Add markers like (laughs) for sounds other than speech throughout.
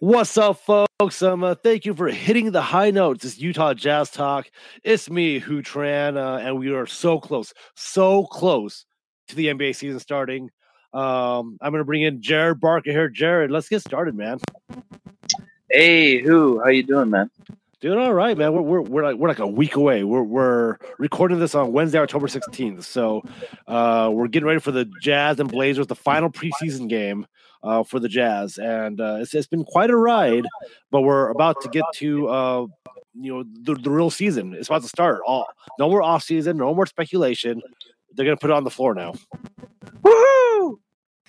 What's up, folks? Um, uh, thank you for hitting the high notes. It's Utah Jazz Talk. It's me, Huu Tran, uh, and we are so close, so close to the NBA season starting. Um, I'm going to bring in Jared Barker here. Jared, let's get started, man. Hey, Huu? How you doing, man? Doing all right, man. We're we're we're like we're like a week away. We're we're recording this on Wednesday, October 16th. So uh, we're getting ready for the Jazz and Blazers, the final preseason game uh, for the Jazz, and uh, it's, it's been quite a ride. But we're about to get to uh, you know the, the real season. It's about to start. All no more off season, no more speculation. They're gonna put it on the floor now. Woohoo!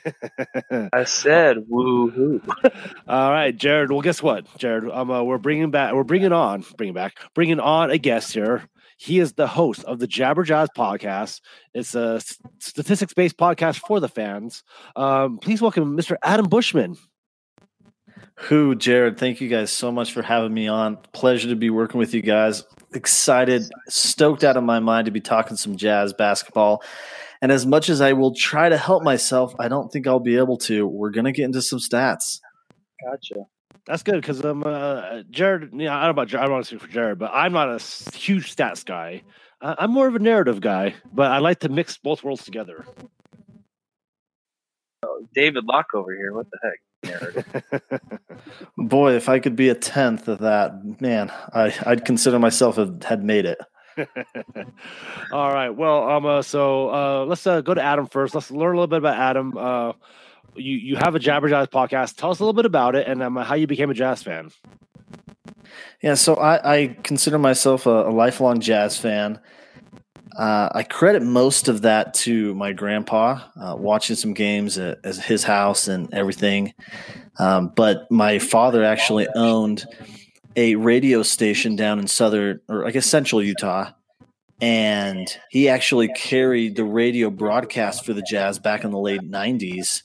(laughs) I said woohoo. All right, Jared. Well, guess what, Jared? Um, uh, we're bringing back, we're bringing on, bringing back, bringing on a guest here. He is the host of the Jabber Jazz podcast. It's a statistics based podcast for the fans. Um, please welcome Mr. Adam Bushman. Huu, Jared, thank you guys so much for having me on. Pleasure to be working with you guys. Excited, stoked out of my mind to be talking some jazz basketball. And as much as I will try to help myself, I don't think I'll be able to. We're going to get into some stats. Gotcha. That's good because um, uh, Jared. You know, I don't know about Jared. I don't want to speak for Jared, but I'm not a huge stats guy. I, I'm more of a narrative guy, but I like to mix both worlds together. Oh, David Locke over here. What the heck? Nerd. (laughs) Boy, if I could be a tenth of that, man, I, I'd consider myself a, had made it. (laughs) All right. Well, um, uh, so uh, let's uh, go to Adam first. Let's learn a little bit about Adam. Uh, you you have a Jabber Jazz podcast. Tell us a little bit about it and um, how you became a jazz fan. Yeah, so I, I consider myself a, a lifelong jazz fan. Uh, I credit most of that to my grandpa uh, watching some games at, at, his house and everything. Um, but my father actually owned a radio station down in southern, or I guess central Utah. And he actually carried the radio broadcast for the Jazz back in the late 90s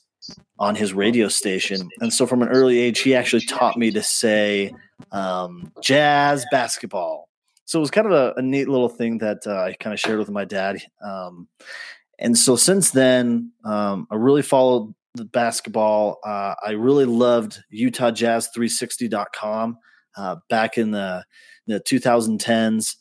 on his radio station. And so from an early age, he actually taught me to say um, jazz basketball. So it was kind of a, a neat little thing that uh, I kind of shared with my dad. Um, and so since then, um, I really followed the basketball. Uh, I really loved UtahJazz360.com uh, back in the, the 2010s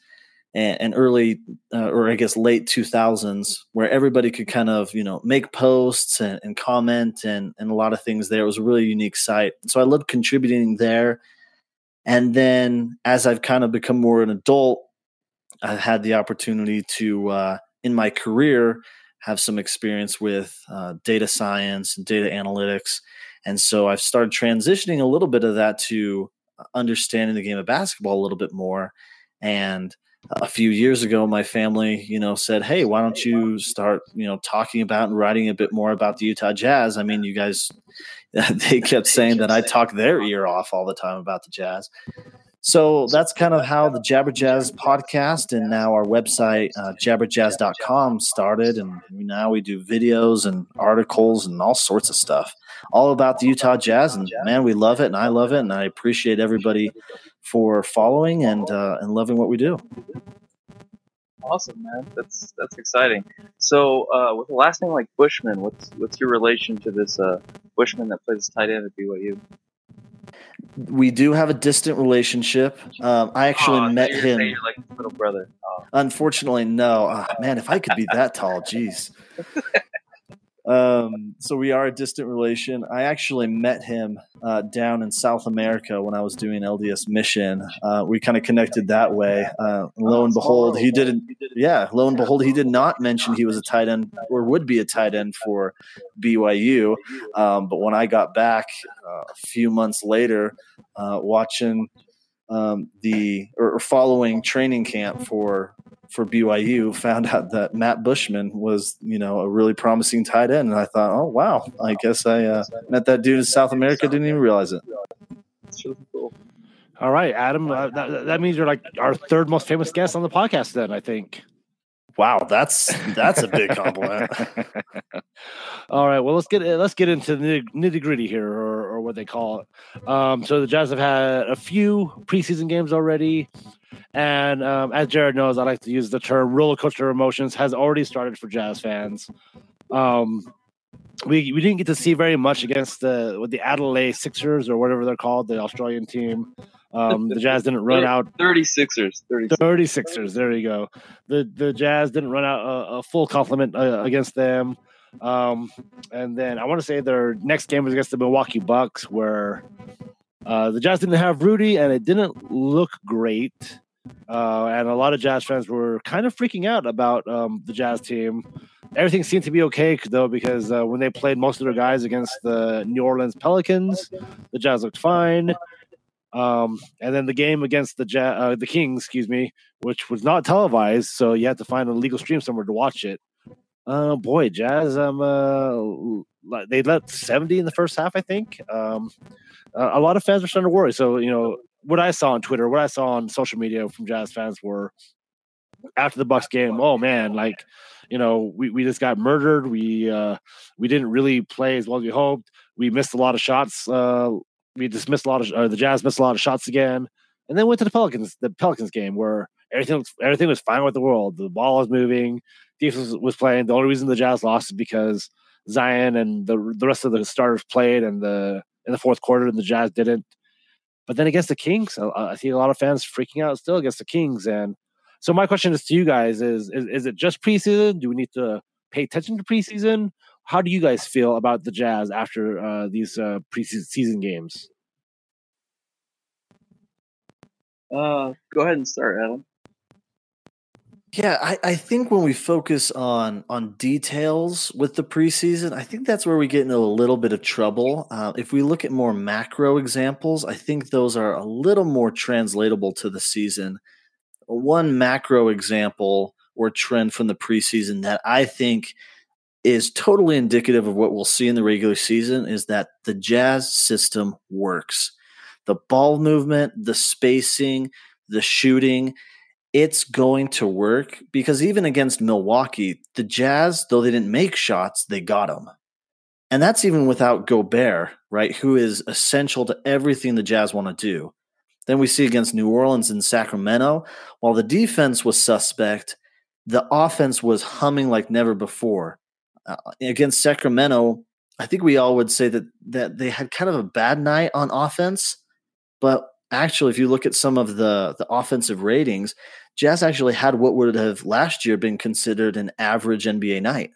and, and early, uh, or I guess late 2000s, where everybody could kind of you know make posts and, and comment and and a lot of things there. It was a really unique site, so I loved contributing there. And then as I've kind of become more an adult, I've had the opportunity to uh, in my career have some experience with uh, data science and data analytics. And so I've started transitioning a little bit of that to understanding the game of basketball a little bit more. And a few years ago, my family, you know, said, "Hey, why don't you start, you know, talking about and writing a bit more about the Utah Jazz?" I mean, you guys, (laughs) they kept saying that I talk their ear off all the time about the Jazz. So that's kind of how the Jabber Jazz podcast and now our website, uh, jabberjazz.com, started. And now we do videos and articles and all sorts of stuff, all about the Utah Jazz. And man, we love it and I love it. And I appreciate everybody for following and, uh, and loving what we do. Awesome, man. That's that's exciting. So, uh, with the last name like Bushman, what's what's your relation to this uh, Bushman that plays tight end at BYU? We do have a distant relationship. Um, I actually oh, met him. You're like little brother. Oh. Unfortunately, no. Oh, man, if I could be that tall, jeez. (laughs) Um, so we are a distant relation. I actually met him uh, down in South America when I was doing LDS mission. Uh, we kind of connected that way. Uh, lo and behold, he didn't. Yeah, lo and behold, he did not mention he was a tight end or would be a tight end for BYU. Um, but when I got back uh, a few months later, uh, watching um, the or following training camp for for BYU found out that Matt Bushman was, you know, a really promising tight end, and I thought, oh wow, I guess I uh, met that dude in South America. Didn't even realize it. All right, Adam. Uh, that, that means you're like our third most famous guest on the podcast. Then I think. Wow, that's that's a big compliment. (laughs) All right, well let's get let's get into the nitty gritty here, or, or what they call it. Um, so the Jazz have had a few preseason games already, and um, as Jared knows, I like to use the term roller coaster emotions has already started for Jazz fans. Um, we we didn't get to see very much against the with the Adelaide Sixers or whatever they're called, the Australian team. Um, the Jazz didn't run out 36ers. 36ers. 36ers. There you go. The the Jazz didn't run out a, a full complement uh, against them. Um, and then I want to say their next game was against the Milwaukee Bucks, where uh, the Jazz didn't have Rudy, and it didn't look great. Uh, and a lot of Jazz fans were kind of freaking out about um, the Jazz team. Everything seemed to be okay though, because uh, when they played most of their guys against the New Orleans Pelicans, the Jazz looked fine. Um, and then the game against the ja- uh, the Kings, excuse me, which was not televised, so you had to find a legal stream somewhere to watch it. Uh, boy, Jazz, um, uh, they let 70 in the first half, I think. Um, a lot of fans were starting to worry. So, you know, what I saw on Twitter, what I saw on social media from Jazz fans were after the Bucks game, oh man, like, you know, we, we just got murdered. We uh, we didn't really play as well as we hoped. We missed a lot of shots. Uh, we just missed a lot of uh, the Jazz missed a lot of shots again, and then went to the Pelicans, the Pelicans game where everything was, everything was fine with the world. The ball was moving, defense was playing. The only reason the Jazz lost is because Zion and the the rest of the starters played, and the in the fourth quarter, and the Jazz didn't. But then against the Kings, I, I see a lot of fans freaking out still against the Kings. And so my question is to you guys: is is, is it just preseason? Do we need to pay attention to preseason? How do you guys feel about the Jazz after uh, these uh, preseason games? Uh, go ahead and start, Adam. Yeah, I, I think when we focus on on details with the preseason, I think that's where we get into a little bit of trouble. Uh, if we look at more macro examples, I think those are a little more translatable to the season. One macro example or trend from the preseason that I think is totally indicative of what we'll see in the regular season is that the Jazz system works. The ball movement, the spacing, the shooting it's going to work because even against Milwaukee, the Jazz, though they didn't make shots, they got them. And that's even without Gobert, right? Who is essential to everything the Jazz want to do. Then we see against New Orleans and Sacramento, while the defense was suspect, the offense was humming like never before. Uh, against Sacramento, I think we all would say that that they had kind of a bad night on offense, but actually, if you look at some of the the offensive ratings, Jazz actually had what would have last year been considered an average NBA night.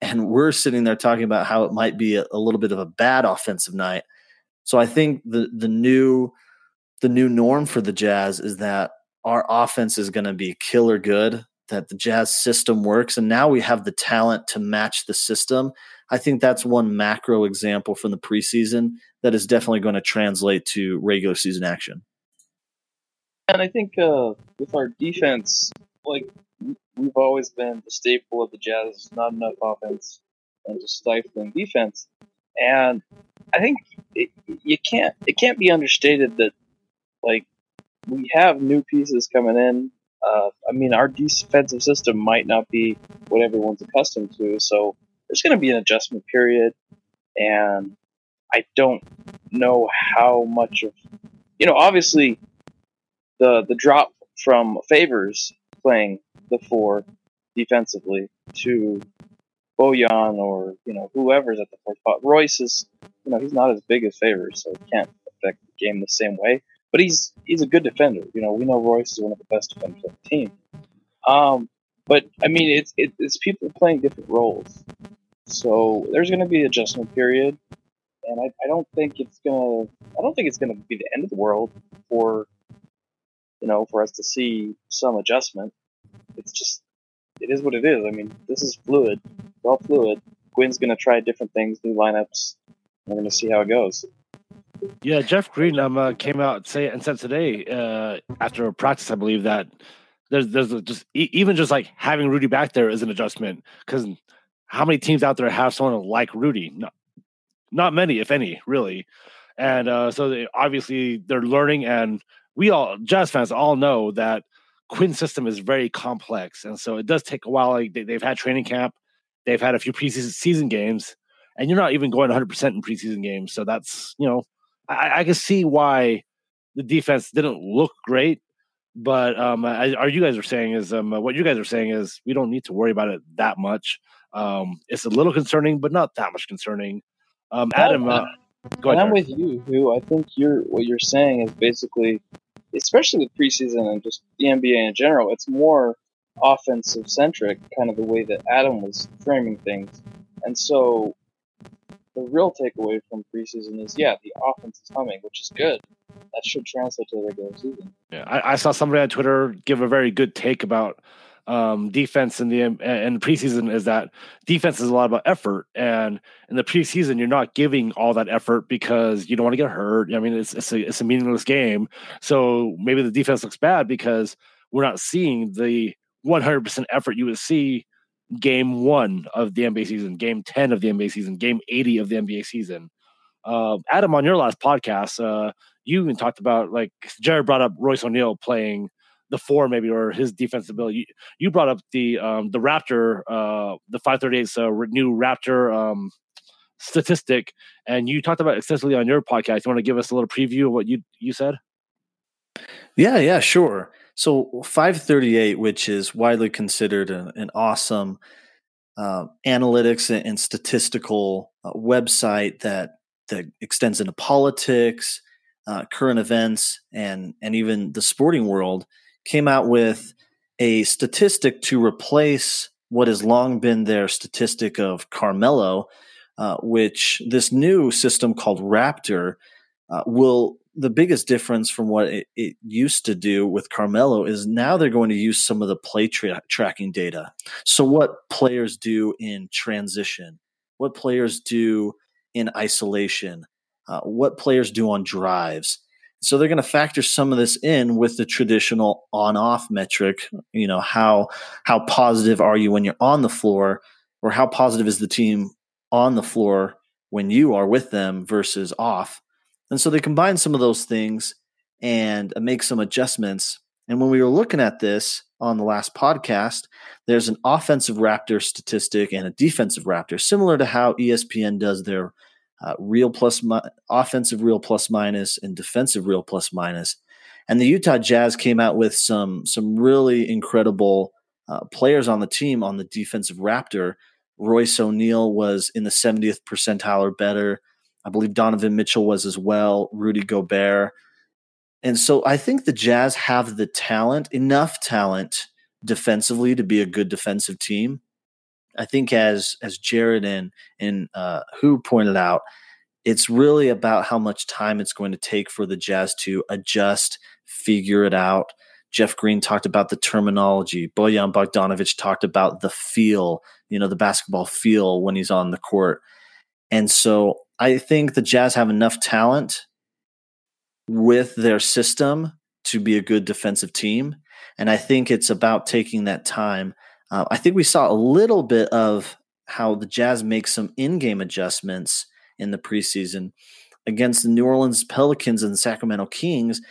And we're sitting there talking about how it might be a, a little bit of a bad offensive night. So I think the the new the new norm for the Jazz is that our offense is going to be killer good, that the Jazz system works, and now we have the talent to match the system. I think that's one macro example from the preseason that is definitely going to translate to regular season action. And I think uh, with our defense, like we've always been the staple of the Jazz, not enough offense and just stifling defense. And I think it, you can't it can't be understated that like we have new pieces coming in. Uh, I mean, our defensive system might not be what everyone's accustomed to, so there's going to be an adjustment period, and I don't know how much of you know. Obviously, the the drop from Favors playing the four defensively to Bojan or you know whoever's at the fourth spot. Royce is you know he's not as big as Favors, so he can't affect the game the same way. But he's he's a good defender. You know we know Royce is one of the best defenders on the team. Um, but I mean it's it, it's people playing different roles, so there's going to be adjustment period, and I, I don't think it's gonna I don't think it's gonna be the end of the world for you know, for us to see some adjustment. It's just, it is what it is. I mean, this is fluid. It's all fluid. Quinn's going to try different things, new lineups. We're going to see how it goes. Yeah, Jeff Green um, uh, came out and say and said today uh, after a practice, I believe that there's there's just even just like having Rudy back there is an adjustment because how many teams out there have someone like Rudy? Not, not many, if any, really. And uh, so they, obviously they're learning and we all jazz fans all know that Quinn's system is very complex, and so it does take a while. Like they, have had training camp, they've had a few preseason season games, and you're not even going 100 percent in preseason games. So that's you know, I, I, can see why the defense didn't look great. But um, are you guys are saying is um, what you guys are saying is we don't need to worry about it that much. Um, it's a little concerning, but not that much concerning. Um, Adam, uh, go ahead. I'm with you, Huu I think you're what you're saying is basically, especially with preseason and just the NBA in general, it's more offensive centric, kind of the way that Adam was framing things. And so the real takeaway from preseason is yeah, the offense is humming, which is good. That should translate to the regular season. Yeah, I, I saw somebody on Twitter give a very good take about um, defense in the in preseason is that defense is a lot about effort, and in the preseason you're not giving all that effort because you don't want to get hurt. I mean, it's it's a it's a meaningless game, so maybe the defense looks bad because we're not seeing the 100% effort you would see game one of the NBA season, game 10 of the NBA season, game 80 of the NBA season. Uh, Adam, on your last podcast, uh, you even talked about like Jared brought up Royce O'Neale playing the four, maybe, or his defensive ability. You, you brought up the um, the Raptor, uh, the 538's uh, new Raptor um, statistic, and you talked about extensively on your podcast. You want to give us a little preview of what you you said? Yeah, yeah, sure. So 538, which is widely considered a, an awesome uh, analytics and, statistical uh, website that that extends into politics, uh, current events, and and even the sporting world, came out with a statistic to replace what has long been their statistic of Carmelo, uh, which this new system called Raptor uh, will the biggest difference from what it, it, used to do with Carmelo is now they're going to use some of the play tra- tracking data. So, what players do in transition, what players do in isolation, uh, what players do on drives. So, they're going to factor some of this in with the traditional on off metric. You know, how, how positive are you when you're on the floor, or how positive is the team on the floor when you are with them versus off and so they combine some of those things and make some adjustments. And when we were looking at this on the last podcast, there's an offensive Raptor statistic and a defensive Raptor, similar to how ESPN does their uh, real plus mi- offensive real plus minus and defensive real plus minus. And the Utah Jazz came out with some some really incredible uh, players on the team on the defensive Raptor. Royce O'Neale was in the 70th percentile or better. I believe Donovan Mitchell was as well, Rudy Gobert. And so I think the Jazz have the talent, enough talent defensively to be a good defensive team. I think as as Jared and and uh, Huu pointed out, it's really about how much time it's going to take for the Jazz to adjust, figure it out. Jeff Green talked about the terminology. Bojan Bogdanovic talked about the feel, you know, the basketball feel when he's on the court. And so I think the Jazz have enough talent with their system to be a good defensive team. And I think it's about taking that time. Uh, I think we saw a little bit of how the Jazz make some in game adjustments in the preseason against the New Orleans Pelicans and the Sacramento Kings.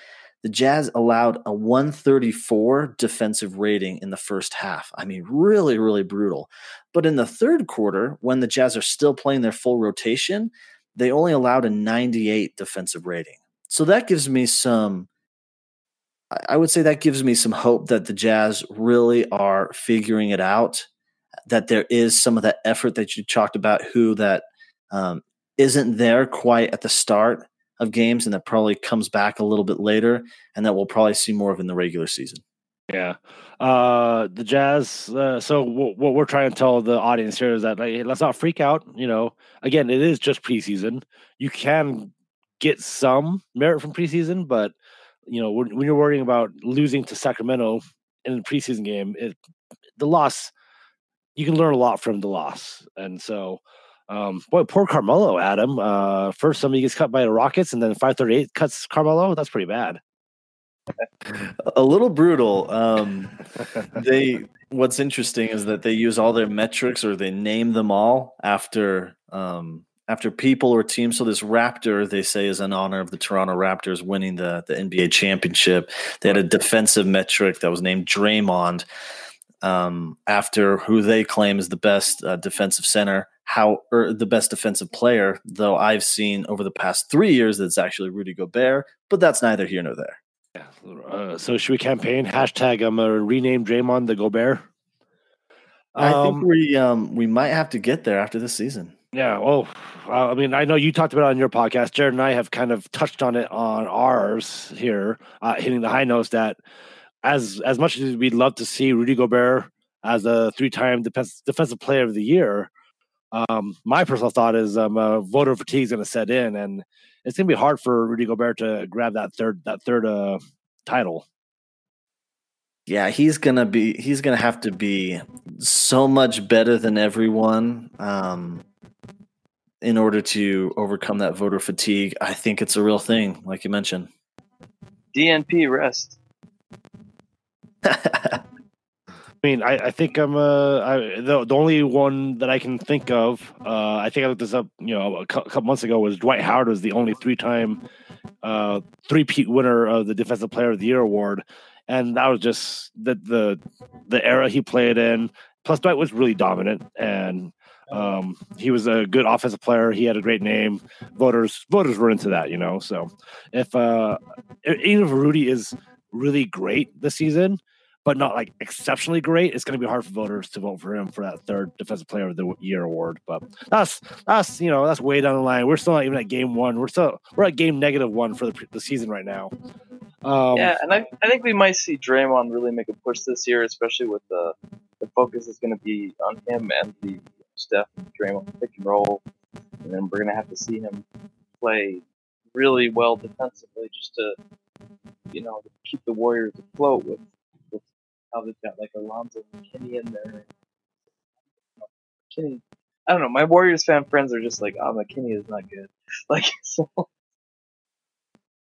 The Jazz allowed a 134 defensive rating in the first half. I mean, really, really brutal. But in the third quarter, when the Jazz are still playing their full rotation, they only allowed a 98 defensive rating. So that gives me some, I would say that gives me some hope that the Jazz really are figuring it out, that there is some of that effort that you talked about, Huu that um, not there quite at the start of games and that probably comes back a little bit later and that we'll probably see more of in the regular season. Yeah. Uh, the Jazz. Uh, so w- what we're trying to tell the audience here is that like, let's not freak out. You know, again, it is just preseason. You can get some merit from preseason, but you know, when, when you're worrying about losing to Sacramento in the preseason game, it, the loss, you can learn a lot from the loss. And so, um, boy, poor Carmelo, Adam. Uh, first, somebody gets cut by the Rockets, and then 538 cuts Carmelo. That's pretty bad a little brutal. Um, they what's interesting is that they use all their metrics or they name them all after um, after people or teams. So this Raptor they say is in honor of the Toronto Raptors winning the the NBA championship. They had a defensive metric that was named Draymond um, after who they claim is the best uh, defensive center. How or the best defensive player, though I've seen over the past three years that's actually Rudy Gobert, but that's neither here nor there. Yeah. Uh, so should we campaign hashtag I'm gonna rename Draymond the Gobert? I think Um, we um we might have to get there after this season. Yeah. Uh, I mean, I know you talked about it on your podcast. Jared and I have kind of touched on it on ours here, uh, hitting the high notes that as as much as we'd love to see Rudy Gobert as a three-time defense, defensive player of the year, um, my personal thought is um, uh, voter fatigue is going to set in, and it's going to be hard for Rudy Gobert to grab that third that third uh, title. Yeah, he's gonna be he's gonna have to be so much better than everyone um in order to overcome that voter fatigue. I think it's a real thing, like you mentioned. DNP rest. (laughs) I mean, I, I think I'm uh, I, the the only one that I can think of. Uh, I think I looked this up. You know, a couple months ago was Dwight Howard was the only three time, uh, three peat winner of the Defensive Player of the Year award, and that was just the the the era he played in. Plus, Dwight was really dominant, and um, he was a good offensive player. He had a great name. Voters voters were into that, you know. So if uh, even if Rudy is really great this season, but not like exceptionally great, it's going to be hard for voters to vote for him for that third defensive player of the year award. But that's that's you know that's way down the line. We're still not even at game one. We're still we're at game negative one for the, the season right now. Um, yeah, and I, I think we might see Draymond really make a push this year, especially with the the focus is going to be on him and the Steph Draymond pick and roll, and then we're to have to see him play really well defensively just to you know keep the Warriors afloat with, with how they've got like Alonzo and McKinnie in there. McKinnie, I don't know. My Warriors fan friends are just like, oh, McKinnie is not good. (laughs) Like so.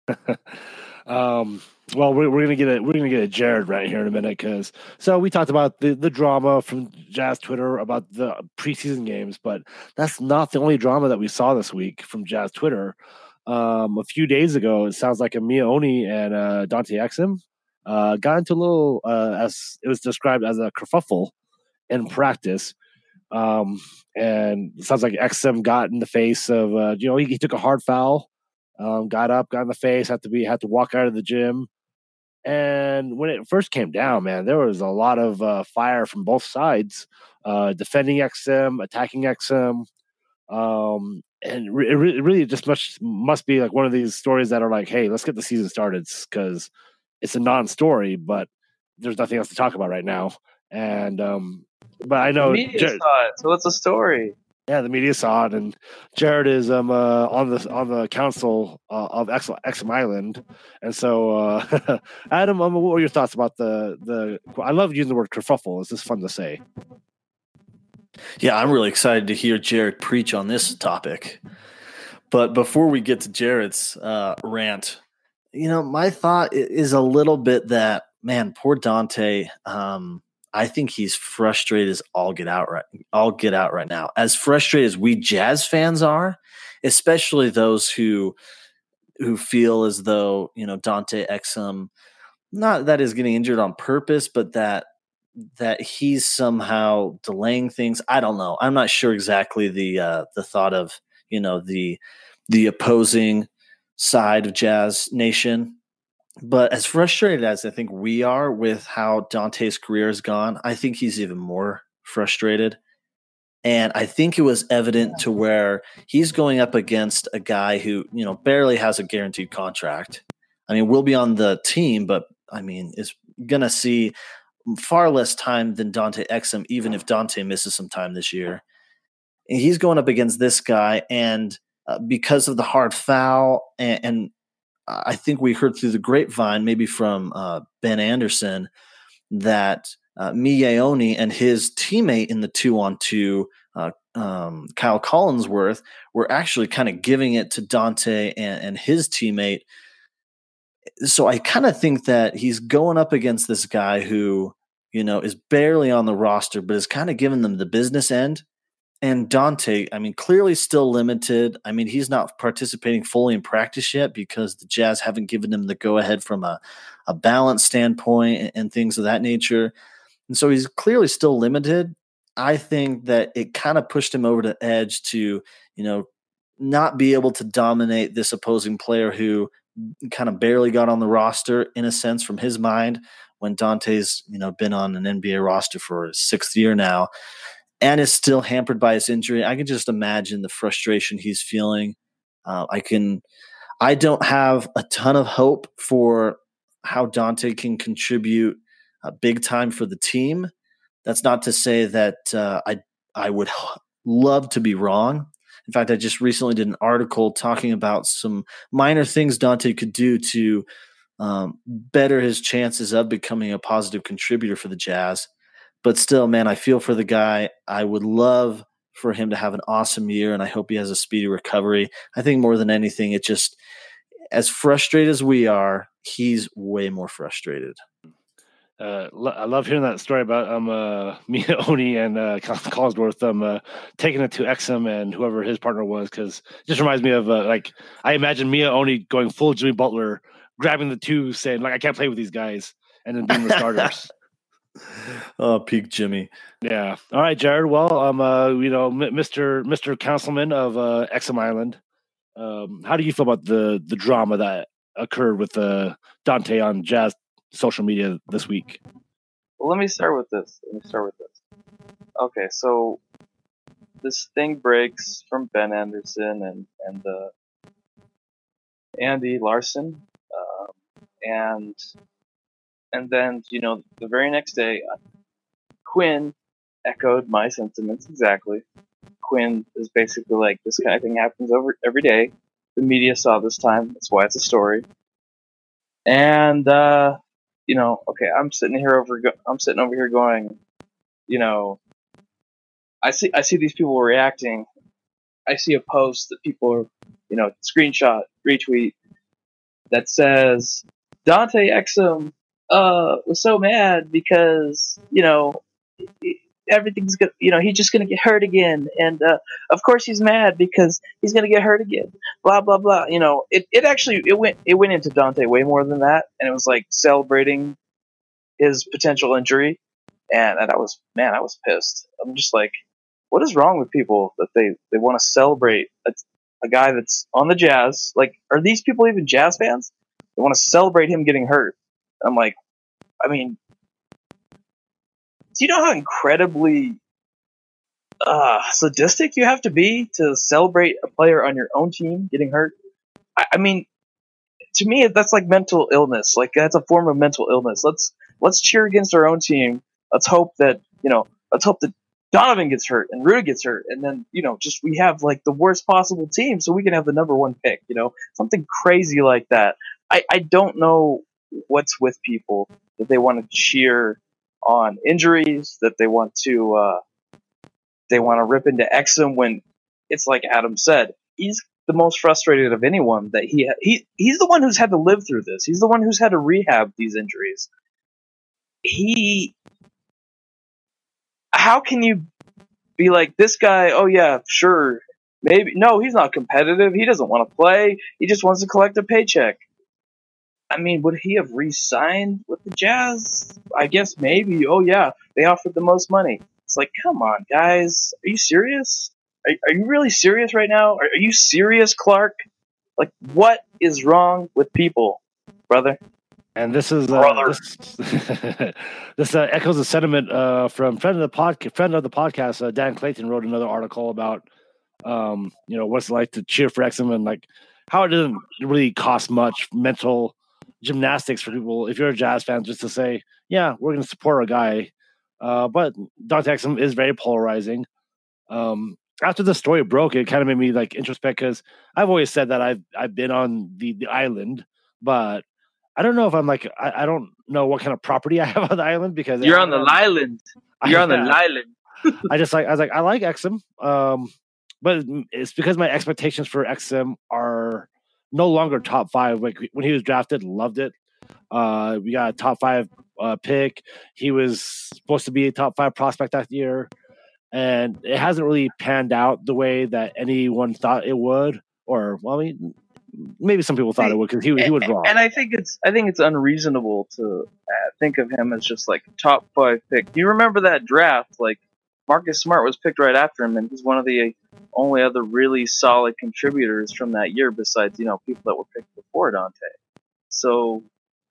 (laughs) um, well, we're, we're gonna get a we're gonna get a Jared right here in a minute because so we talked about the the drama from Jazz Twitter about the preseason games, but that's not the only drama that we saw this week from Jazz Twitter. Um, a few days ago, it sounds like Miye Oni and uh, Dante Exum uh, got into a little uh, as it was described as a kerfuffle in practice. Um, and sounds like Exum got in the face of uh, you know he, he took a hard foul um, got up, got in the face, had to be had to walk out of the gym. And when it first came down, man, there was a lot of uh, fire from both sides, uh, defending Exum, attacking Exum, um, and re- it, re- really just must must be like one of these stories that are like, hey, let's get the season started because it's a non-story, but there's nothing else to talk about right now. And um, but I know the media Jared- so it's a story. Yeah, the media saw it, and Jared is um uh, on the on the council uh, of Ex- Exum Island, and so uh, (laughs) Adam, um, what were your thoughts about the the? I love using the word kerfuffle. It's just fun to say. Yeah, I'm really excited to hear Jared preach on this topic. But before we get to Jared's uh, rant, you know, my thought is a little bit that man, poor Dante. Um, I think he's frustrated as all get out right, all get out right now. As frustrated as we Jazz fans are, especially those who who feel as though you know Dante Exum, not that is getting injured on purpose, but that that he's somehow delaying things. I don't know. I'm not sure exactly the uh, the thought of you know the the opposing side of Jazz Nation. But as frustrated as I think we are with how Dante's career has gone, I think he's even more frustrated. And I think it was evident to where he's going up against a guy who, you know, barely has a guaranteed contract. I mean, we'll be on the team, but I mean, is going to see far less time than Dante Exum, even if Dante misses some time this year. And he's going up against this guy, and uh, because of the hard foul, and, and I think we heard through the grapevine, maybe from uh, Ben Anderson, that uh, Miye Oni and his teammate in the two on two, Kyle Collinsworth, were actually kind of giving it to Dante and, and his teammate. So I kind of think that he's going up against this guy who, you know, is barely on the roster, but is kind of giving them the business end. And Dante, I mean, clearly still limited. I mean, he's not participating fully in practice yet because the Jazz haven't given him the go ahead from a, a balance standpoint and, and things of that nature. And so he's clearly still limited. I think that it kind of pushed him over the edge to, you know, not be able to dominate this opposing player who kind of barely got on the roster in a sense from his mind when Dante's you know been on an NBA roster for his sixth year now, and is still hampered by his injury. I can just imagine the frustration he's feeling. Uh, I can. I don't have a ton of hope for how Dante can contribute uh, big time for the team. That's not to say that uh, I I would love to be wrong. In fact, I just recently did an article talking about some minor things Dante could do to um, better his chances of becoming a positive contributor for the Jazz. But still, man, I feel for the guy. I would love for him to have an awesome year, and I hope he has a speedy recovery. I think more than anything, it just as frustrated as we are, he's way more frustrated. Uh, I love hearing that story about um uh, (laughs) Miye Oni and uh, Collinsworth um uh, taking it to Exum and whoever his partner was because it just reminds me of uh, like I imagine Miye Oni going full Jimmy Butler, grabbing the two, saying like I can't play with these guys, and then being the starters. (laughs) (laughs) oh, peak Jimmy. Yeah. All right, Jared. Well, um, uh, you know, Mister Mister Councilman of uh, Exum Island. Um, how do you feel about the the drama that occurred with uh, Dante on Jazz social media this week? Well, let me start with this. Let me start with this. Okay, so this thing breaks from Ben Anderson and and uh, Andy Larsen, um, and and then you know the very next day, Quinn echoed my sentiments exactly. Quinn is basically like this kind of thing happens over every day. The media saw this time. That's why it's a story. And uh, you know, okay, I'm sitting here over. I'm sitting over here going, you know, I see I see these people reacting. I see a post that people are, you know, screenshot, retweet that says Dante Exum uh was so mad because you know everything's good. You know, he's just going to get hurt again. And, uh, of course he's mad because he's going to get hurt again. Blah, blah, blah. You know, it, it actually, it went, it went into Dante way more than that. And it was like celebrating his potential injury. And, and I was, man, I was pissed. I'm just like, what is wrong with people that they, they want to celebrate a, a guy that's on the Jazz? Like, are these people even Jazz fans? They want to celebrate him getting hurt. I'm like, I mean, do you know how incredibly uh, sadistic you have to be to celebrate a player on your own team getting hurt? I, I mean, to me, that's like mental illness. Like that's a form of mental illness. Let's let's cheer against our own team. Let's hope that you know. Let's hope that Donovan gets hurt and Ruda gets hurt, and then you know, just we have like the worst possible team, so we can have the number one pick. You know, something crazy like that. I I don't know what's with people that they want to cheer on injuries, that they want to uh, they want to rip into Exum when it's like Adam said, he's the most frustrated of anyone that he he he's the one who's had to live through this. He's the one who's had to rehab these injuries. He how can you be like this guy, oh yeah, sure. Maybe no, he's not competitive. He doesn't want to play. He just wants to collect a paycheck. I mean, would he have re-signed with the Jazz? I guess maybe. Oh yeah, they offered the most money. It's like, come on, guys, are you serious? Are, are you really serious right now? Are, are you serious, Clark? Like, what is wrong with people, brother? And this is uh, this, (laughs) this uh, echoes a sentiment uh, from friend of the pod, friend of the podcast, uh, Dan Clayton wrote another article about um, you know what's it like to cheer for Exum and like how it doesn't really cost much mental gymnastics for people if you're a jazz fan just to say yeah we're going to support a guy. Uh, but dante exum is very polarizing. Um, after the story broke it kind of made me like introspect because i've always said that i've i've been on the the island but i don't know if i'm like i, I don't know what kind of property (laughs) i have on the island because you're on the island (laughs) you're on the island i just like i was like i like exum um, but it's because my expectations for exum are no longer top five. Like when he was drafted, loved it. Uh, we got a top five uh, pick. He was supposed to be a top five prospect that year, and it hasn't really panned out the way that anyone thought it would. Or well, I mean, maybe some people thought it would because he he was wrong. And I think it's I think it's unreasonable to uh, think of him as just like top five pick. Do you remember that draft? Like Marcus Smart was picked right after him, and he's one of the only other really solid contributors from that year, besides you know people that were picked before Dante. So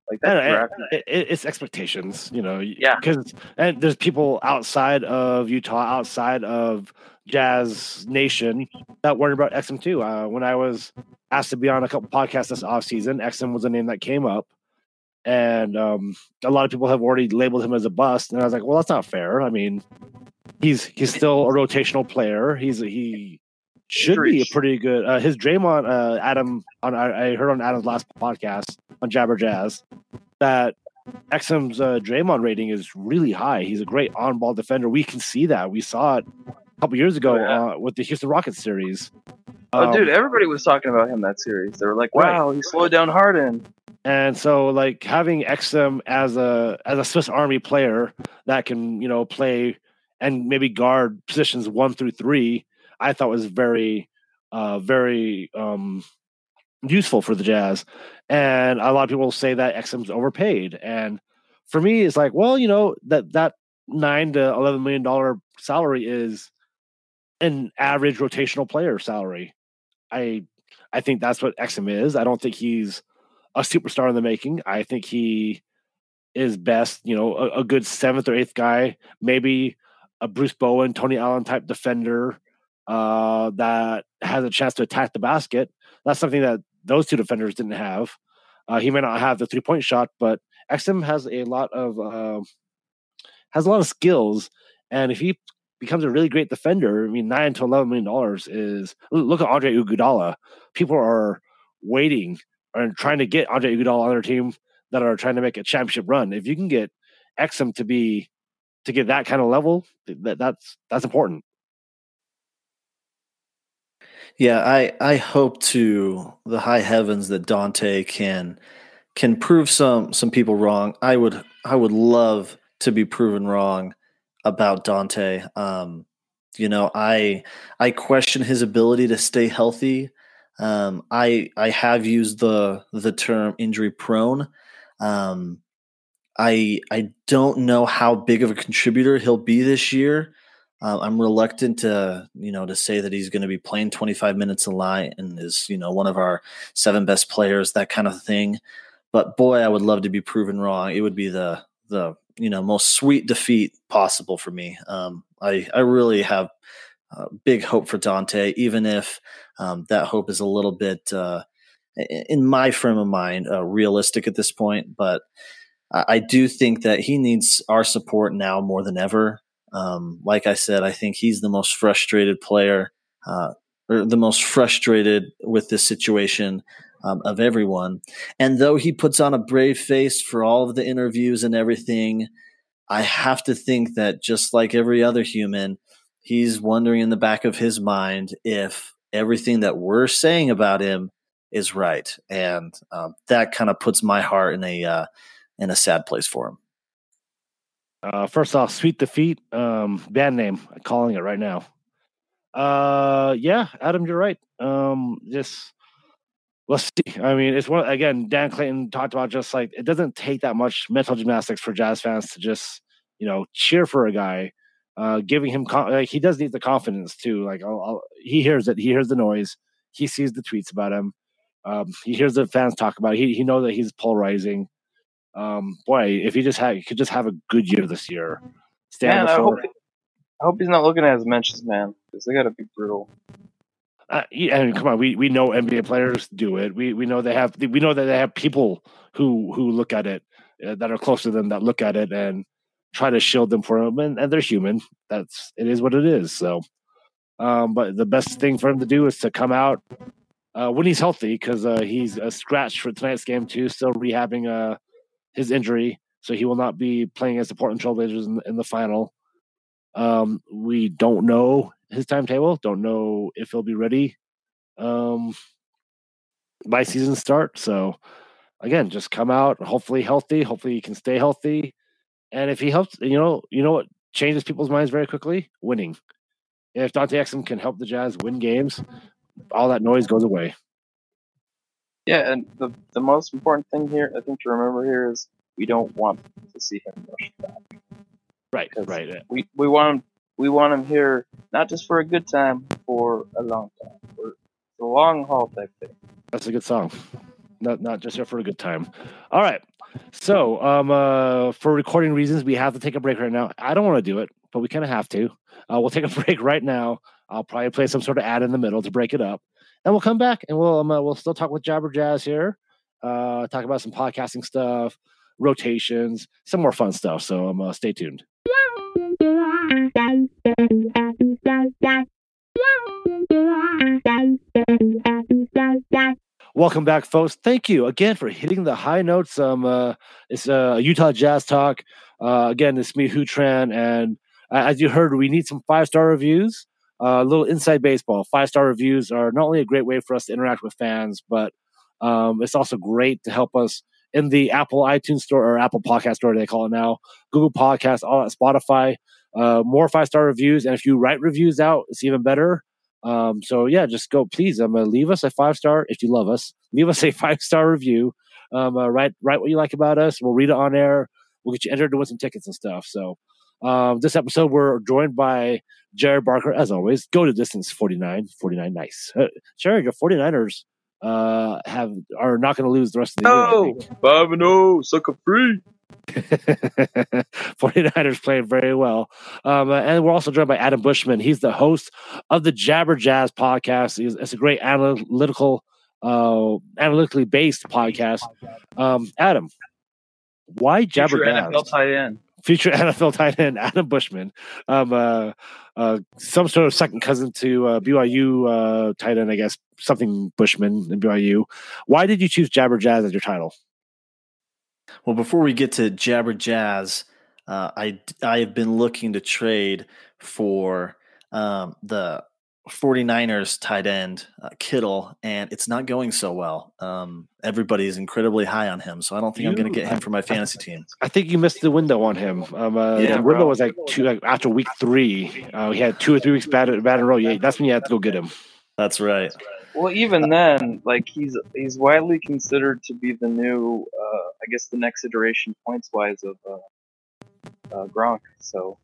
Like that draft. it, it- it's expectations, you know. Yeah. Because and there's people outside of Utah, outside of Jazz Nation, that worry about Exum too. Uh, when I was asked to be on a couple podcasts this offseason, Exum was a name that came up, and um, a lot of people have already labeled him as a bust. And I was like, well, that's not fair. I mean, he's he's still a rotational player. He's he should be a pretty good. Uh, his Draymond uh, Adam on I, I heard on Adam's last podcast on Jabber Jazz that Exum's uh, Draymond rating is really high. He's a great on-ball defender. We can see that. We saw it a couple years ago Oh, yeah. uh, with the Houston Rockets series. Oh, Um, dude, everybody was talking about him that series. They were like, Right. "Wow, he slowed down Harden." And so, like having Exum as a as a Swiss Army player that can you know play and maybe guard positions one through three, I thought was very, uh, very um, useful for the Jazz. And a lot of people say that Exum's overpaid, and for me, it's like, well, you know that that nine to eleven million dollar salary is an average rotational player salary. I I think that's what Exum is. I don't think he's a superstar in the making. I think he is best, you know, a, a good seventh or eighth guy, maybe a Bruce Bowen, Tony Allen type defender uh, that has a chance to attack the basket. That's something that those two defenders didn't have. Uh, he may not have the three point shot, but Exum has a lot of uh, has a lot of skills, and if he becomes a really great defender, I mean, nine to eleven million dollars is look at Andre Iguodala. People are waiting and trying to get Andre Iguodala on their team that are trying to make a championship run. If you can get Exum to be to get that kind of level, that that's that's important. Yeah, I I hope to the high heavens that Dante can can prove some some people wrong. I would I would love to be proven wrong about Dante. Um, you know, I I question his ability to stay healthy. Um, I I have used the the term injury prone. Um, I I don't know how big of a contributor he'll be this year. Uh, I'm reluctant to, you know, to say that he's going to be playing 25 minutes a line and is, you know, one of our seven best players, that kind of thing. But boy, I would love to be proven wrong. It would be the the you know most sweet defeat possible for me. Um, I I really have uh, big hope for Dante, even if um, that hope is a little bit, uh, in my frame of mind, uh, realistic at this point. But I, do think that he needs our support now more than ever. Um, like I said, I think he's the most frustrated player, uh, or the most frustrated with this situation um, of everyone. And though he puts on a brave face for all of the interviews and everything, I have to think that just like every other human, he's wondering in the back of his mind if everything that we're saying about him is right, and um, that kind of puts my heart in a uh, in a sad place for him. Uh, first off, Sweet Defeat, um, band name, I'm calling it right now. Uh, yeah, Adam, you're right. Um, just let's see. I mean, it's one again. Dan Clayton talked about just like it doesn't take that much mental gymnastics for Jazz fans to just you know cheer for a guy, uh, giving him con- like he does need the confidence too. Like I'll, I'll, he hears it, he hears the noise, he sees the tweets about him, um, he hears the fans talk about it. He he knows that he's polarizing um, boy, if he just had, he could just have a good year this year. Stay Man, I hope, I hope he's not looking at his mentions, man, because they got to be brutal. Uh, yeah, and come on, we, we know NBA players do it. We we know they have we know that they have people who who look at it uh, that are close to them that look at it and try to shield them for them, and, and they're human. That's it is what it is. So, um, but the best thing for him to do is to come out uh, when he's healthy because uh, he's uh, scratched for tonight's game too, still rehabbing uh, his injury, so he will not be playing against the Portland Trailblazers in, in the final. Um, we don't know his timetable. Don't know if he'll be ready um, by season start. So again, just come out, hopefully healthy. Hopefully he can stay healthy. And if he helps, you know, you know what changes people's minds very quickly? Winning. If Dante Exum can help the Jazz win games, all that noise goes away. Yeah, and the the most important thing here, I think, to remember here is we don't want to see him rushed back. Right, right. We we want him we want him here not just for a good time, for a long time, for the long haul type thing. That's a good song. Not not just here for a good time. All right. So, um, uh, for recording reasons, we have to take a break right now. I don't want to do it, but we kind of have to. Uh, we'll take a (laughs) break right now. I'll probably play some sort of ad in the middle to break it up, and we'll come back and we'll um, uh, we'll still talk with Jabber Jazz here. Uh, talk about some podcasting stuff, rotations, some more fun stuff. So, um, uh, stay tuned. Welcome back, folks. Thank you again for hitting the high notes. Um, uh, it's uh, Utah Jazz Talk. Uh, again, it's me, Huu Tran, and uh, as you heard, we need some five star reviews. Uh, a little inside baseball. Five star reviews are not only a great way for us to interact with fans, but um, it's also great to help us in the Apple iTunes store or Apple Podcast store, they call it now, Google Podcasts, all that, Spotify. Uh, more five star reviews, and if you write reviews out, it's even better. Um, so yeah, just go, please. I'm um, gonna leave us a five star if you love us. Leave us a (laughs) five star review. Um, uh, write write what you like about us. We'll read it on air. We'll get you entered to win some tickets and stuff. So um, this episode we're joined by Jared Barker as always. Go to distance 49, 49 nice. Uh, Jared, your 49ers uh have are not going to lose the rest of the no, year. No, five and zero, oh, sucker free. (laughs) 49ers playing very well. Um, and we're also joined by Adam Bushman. He's the host of the Jabber Jazz podcast. He's, it's a great analytical, uh, analytically based podcast. Um, Adam, why Jabber Future Jazz? NFL tight end. Future (laughs) NFL tight end Adam Bushman, um, uh, uh, some sort of second cousin to uh, BYU uh, tight end, I guess, something Bushman in BYU. Why did you choose Jabber Jazz as your title? Well, before we get to Jabber Jazz, uh, I I have been looking to trade for um, the 49ers tight end uh, Kittle, and it's not going so well. Um, everybody is incredibly high on him, so I don't think you, I'm going to get him for my (laughs) fantasy team. I think you missed the window on him. Um, uh, yeah, the window bro. was like two like after week three. Uh, he had two or three weeks bad bad in a row. Yeah, that's when you had to go get him. That's right. Well, even then, like he's he's widely considered to be the new, uh, I guess, the next iteration points wise of uh, uh, Gronk. So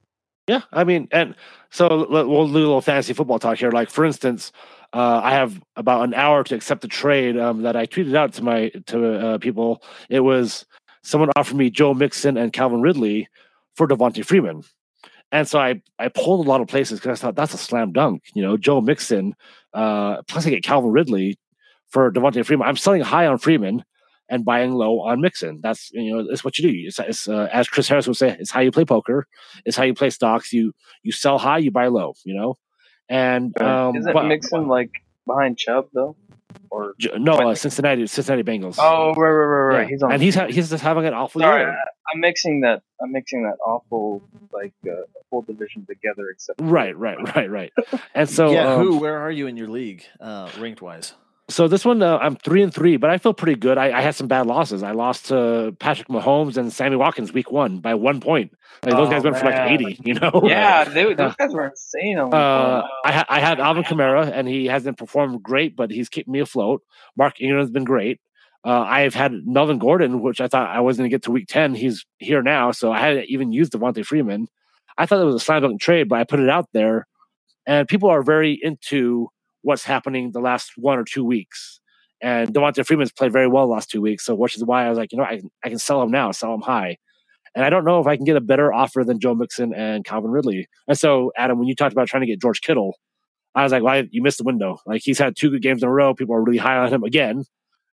yeah, I mean, and so we'll do a little fantasy football talk here. Like for instance, uh, I have about an hour to accept the trade um, that I tweeted out to my to uh, people. It was someone offered me Joe Mixon and Calvin Ridley for Devonta Freeman. And so I, I pulled a lot of places because I thought that's a slam dunk. You know, Joe Mixon, uh, plus I get Calvin Ridley for Devonta Freeman. I'm selling high on Freeman and buying low on Mixon. That's you know, it's what you do. It's, it's uh, as Chris Harris would say, it's how you play poker. It's how you play stocks. You you sell high, you buy low. You know, and um, is it but, Mixon like behind Chubb though? Or no, uh, Cincinnati, Cincinnati Bengals. Oh, right, right, right, right. Yeah. He's on, and he's ha- he's just having an awful Sorry, year. I'm mixing that. I'm mixing that awful like uh, whole division together. Except right, right, right, right. And so, yeah, um, who? Where are you in your league, uh, ranked wise? So this one, uh, I'm three and three, but I feel pretty good. I, I, had some bad losses. I lost to Patrick Mahomes and Sammy Watkins week one by one point. Like, those oh, guys went man. for like 80, you know? Yeah, (laughs) they, those guys were insane. Uh, I, ha- I had Alvin Kamara, and he hasn't performed great, but he's kept me afloat. Mark Ingram's been great. Uh, I've had Melvin Gordon, which I thought I was going to get to week 10. He's here now, so I hadn't even used Devonta Freeman. I thought it was a slam dunk trade, but I put it out there, and people are very into what's happening the last one or two weeks. And Devonta Freeman's played very well last two weeks, so which is why I was like, you know, I, I can sell him now, sell him high. And I don't know if I can get a better offer than Joe Mixon and Calvin Ridley. And so, Adam, when you talked about trying to get George Kittle, I was like, well, you missed the window. Like he's had two good games in a row. People are really high on him again.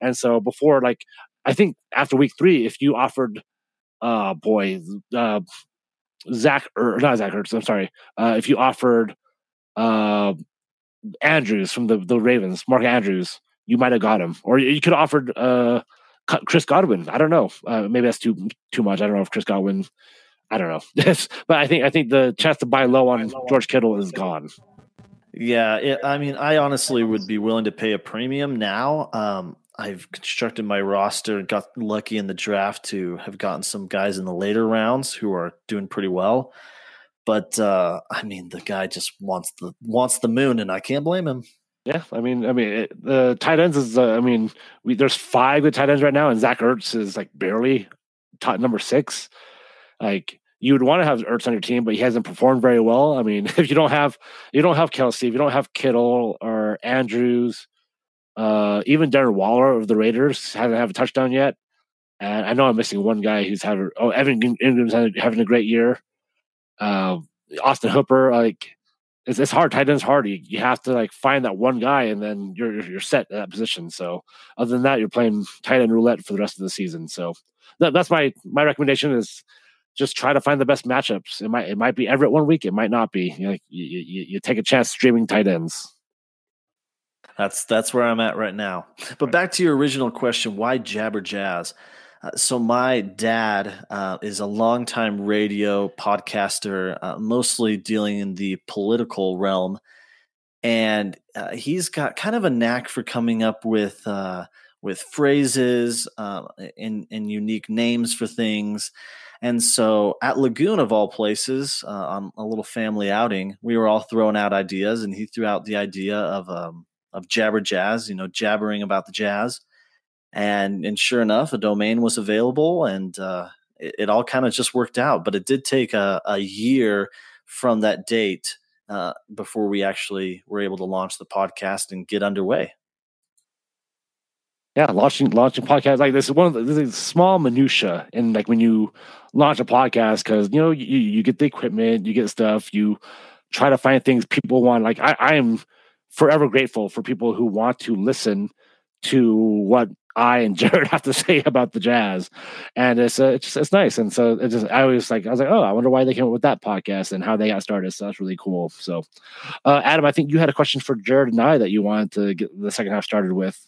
And so before, like, I think after week three, if you offered, uh, boy, uh, Zach or not Zach Ertz, I'm sorry, uh, if you offered, uh, Andrews from the the Ravens, Mark Andrews, you might have got him, or you could have offered uh, Chris Godwin. I don't know. Uh, maybe that's too too much. I don't know if Chris Godwin. I don't know. (laughs) but I think I think the chance to buy low on George Kittle is gone. Yeah, it, I mean, I honestly would be willing to pay a premium now. Um, I've constructed my roster and got lucky in the draft to have gotten some guys in the later rounds who are doing pretty well. But uh, I mean, the guy just wants the wants the moon, and I can't blame him. Yeah, I mean, I mean, the tight ends is. Uh, I mean, we, there's five good tight ends right now, and Zach Ertz is like barely top number six. Like you would want to have Ertz on your team, but he hasn't performed very well. I mean, (laughs) if you don't have you don't have Kelce, if you don't have Kittle or Andrews, uh, even Darren Waller of the Raiders hasn't have a touchdown yet. And I know I'm missing one guy who's having oh Evan Engram's having a great year. Uh, Austin Hooper, like it's, it's hard. Tight end's hard. You, you have to like find that one guy, and then you're you're set in that position. So other than that, you're playing tight end roulette for the rest of the season. So that, that's my my recommendation is just try to find the best matchups. It might it might be Everett one week, it might not be. You, know, you, you, you take a chance streaming tight ends. That's that's where I'm at right now. But back to your original question, why Jabber Jazz? Uh, so my dad uh, is a longtime radio podcaster, uh, mostly dealing in the political realm, and uh, he's got kind of a knack for coming up with uh, with phrases and, and unique names for things. And so at Lagoon, of all places, on a little family outing, we were all throwing out ideas, and he threw out the idea of um, of jabber jazz, you know, jabbering about the jazz. And and sure enough, a domain was available, and uh, it, it, all kind of just worked out. But it did take a, a year from that date uh, before we actually were able to launch the podcast and get underway yeah, launching launching podcasts like this is one of the this is small minutia and like when you launch a podcast because you know you you get the equipment, you get stuff, you try to find things people want. Like I, I am forever grateful for people who want to listen to what I and (laughs) Jared have to say about the jazz, and it's uh, it's just, it's nice. And so it just I always like I was like, oh, I wonder why they came up with that podcast and how they got started. So that's really cool. So, uh, Adam, I think you had a question for Jared and I that you wanted to get the second half started with.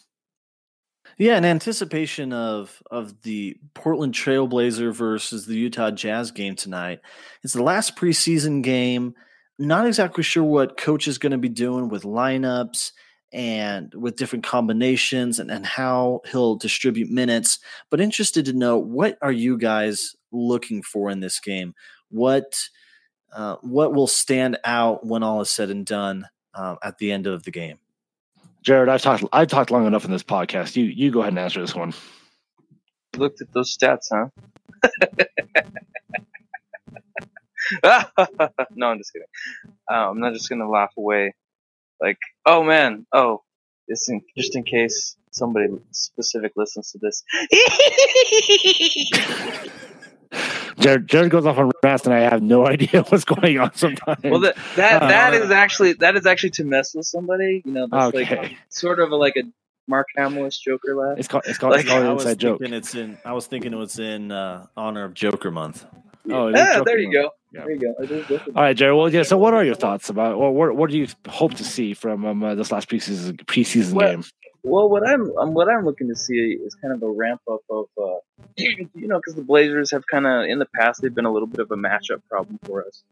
Yeah, in anticipation of of the Portland Trailblazer versus the Utah Jazz game tonight. It's the last preseason game. Not exactly sure what coach is going to be doing with lineups and with different combinations and, and how he'll distribute minutes, but interested to know what are you guys looking for in this game? What uh, what will stand out when all is said and done uh, at the end of the game? Jared, I've talked I've talked long enough in this podcast. You you go ahead and answer this one. Looked at those stats, huh? (laughs) no, I'm just kidding. Uh, I'm not just gonna laugh away. Like, oh man, oh, this in, just in case somebody specific listens to this. (laughs) Jared, Jared goes off on rest, and I have no idea (laughs) what's going on sometimes. Well, that that, uh, that is actually that is actually to mess with somebody. You know, that's okay. like sort of a, like a Mark Hamill's Joker laugh. It's called it's called, like, it's called an inside joke. It's in. I was thinking it was in uh, honor of Joker month. Oh, yeah, there you go. Yeah. There you go. All right, Jerry. Well, yeah. So, what are your thoughts about? Well, what what do you hope to see from um, uh, this last preseason preseason well, game? Well, what I'm um, what I'm looking to see is kind of a ramp up of, uh, (clears throat) you know, because the Blazers have kind of in the past they've been a little bit of a matchup problem for us.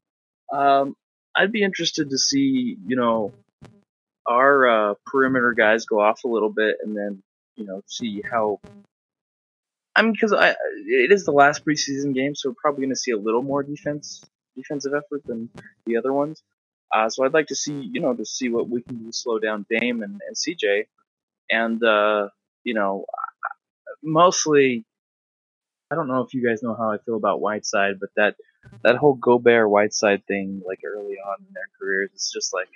Um, I'd be interested to see, you know, our uh, perimeter guys go off a little bit, and then you know see how. I mean, because I it is the last preseason game, so we're probably going to see a little more defense defensive effort than the other ones. Uh, so I'd like to see, you know, to see what we can do to slow down Dame and, and CJ and uh, you know, mostly, I don't know if you guys know how I feel about Whiteside, but that that whole Gobert Whiteside thing, like early on in their careers, it's just like.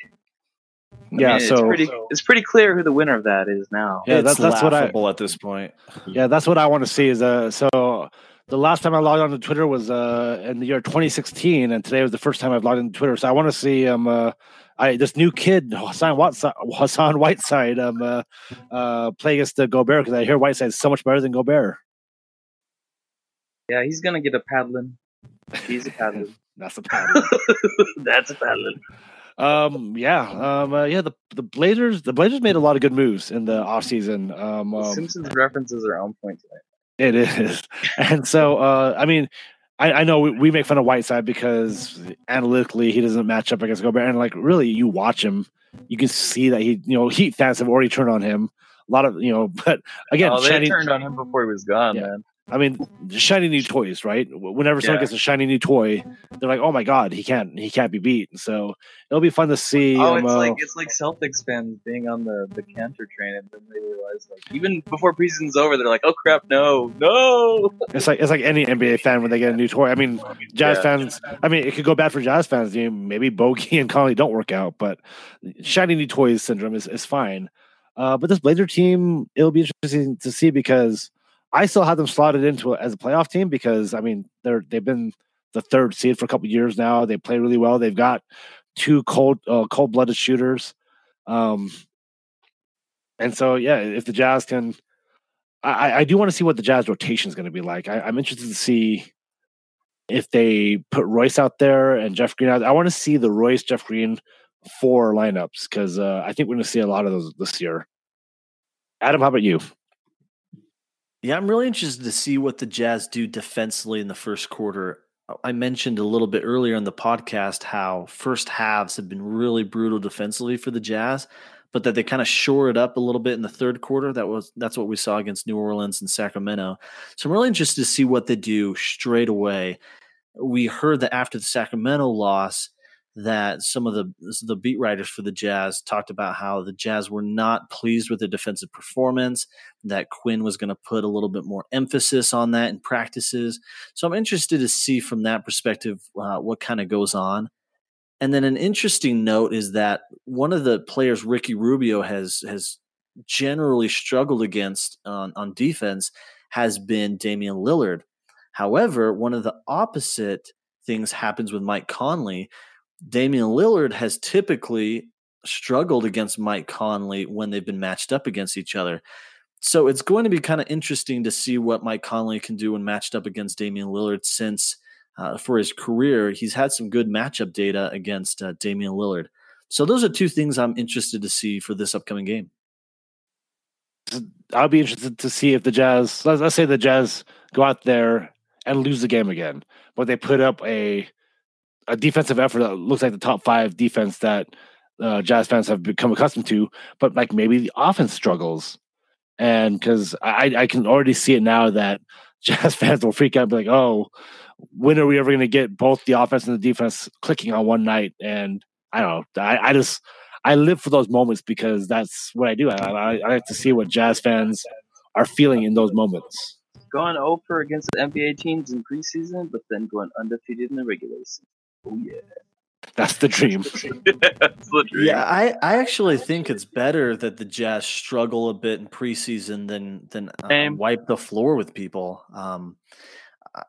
I yeah, mean, so it's pretty, it's pretty clear who the winner of that is now. Yeah, that's, that's what I at this point. Yeah, that's what I want to see. Is uh, so the last time I logged on to Twitter was uh in the year 2016, and today was the first time I've logged into Twitter. So I want to see um uh, I this new kid Hassan Whiteside, Hassan Whiteside um uh, uh play against the Gobert because I hear Whiteside is so much better than Gobert. Yeah, he's gonna get a paddling. He's a paddling. (laughs) That's a paddling. (laughs) That's a paddling. Um. Yeah. Um. Uh, yeah. The the Blazers. The Blazers made a lot of good moves in the offseason. Um, um Simpsons references are on point tonight. It is, (laughs) and so uh, I mean, I, I know we, we, make fun of Whiteside because analytically he doesn't match up against Gobert, and like really, you watch him, you can see that he, you know, Heat fans have already turned on him. A lot of you know, (laughs) but again, oh, they turned on him before he was gone, yeah. man. I mean, shiny new toys, right? Whenever someone gets a shiny new toy, they're like, "Oh my god, he can't, he can't be beat." So it'll be fun to see. Oh, um, it's uh, like it's like Celtics fans being on the the Kanter train, and then they realize, like, even before preseason's over, they're like, "Oh crap, no, no." It's like it's like any NBA fan when they get a new toy. I mean, Jazz yeah. fans. I mean, it could go bad for Jazz fans. You know, maybe Bogey and Conley don't work out, but shiny new toys syndrome is is fine. Uh, but this Blazer team, it'll be interesting to see because I still have them slotted into as a playoff team because I mean they're they've been the third seed for a couple years now. They play really well. They've got two cold uh, cold blooded shooters, um, and so yeah, if the Jazz can, I, I do want to see what the Jazz rotation is going to be like. I, I'm interested to see if they put Royce out there and Jeff Green out. I want to see the Royce Jeff Green four lineups because uh, I think we're going to see a lot of those this year. Adam, how about you? Yeah, I'm really interested to see what the Jazz do defensively in the first quarter. Uh, I mentioned a little bit earlier in the podcast how first halves have been really brutal defensively for the Jazz, but that they kind of shore it up a little bit in the third quarter. That was that's what we saw against New Orleans and Sacramento. So I'm really interested to see what they do straight away. We heard that after the Sacramento loss, that some of the the beat writers for the Jazz talked about how the Jazz were not pleased with the defensive performance. That Quin was going to put a little bit more emphasis on that in practices. So I'm interested to see from that perspective uh, what kind of goes on. And then an interesting note is that one of the players Ricky Rubio has has generally struggled against on, on defense has been Damian Lillard. However, one of the opposite things happens with Mike Conley Damian Lillard has typically struggled against Mike Conley when they've been matched up against each other. So it's going to be kind of interesting to see what Mike Conley can do when matched up against Damian Lillard since uh, for his career, he's had some good matchup data against uh, Damian Lillard. So those are two things I'm interested to see for this upcoming game. I'll be interested to see if the Jazz, let's, let's say the Jazz go out there and lose the game again, but they put up a a defensive effort that looks like the top five defense that uh, Jazz fans have become accustomed to, but like maybe the offense struggles. And because I, I can already see it now that (laughs) Jazz fans will freak out and be like, oh, when are we ever going to get both the offense and the defense clicking on one night? And I don't know. I, I just, I live for those moments because that's what I do. I, I, I like to see what Jazz fans are feeling in those moments. Going over against the NBA teams in preseason, but then going undefeated in the regular season. Oh yeah. That's the dream. (laughs) That's the dream. Yeah, I, I actually think it's better that the Jazz struggle a bit in preseason than than uh, wipe the floor with people. Um,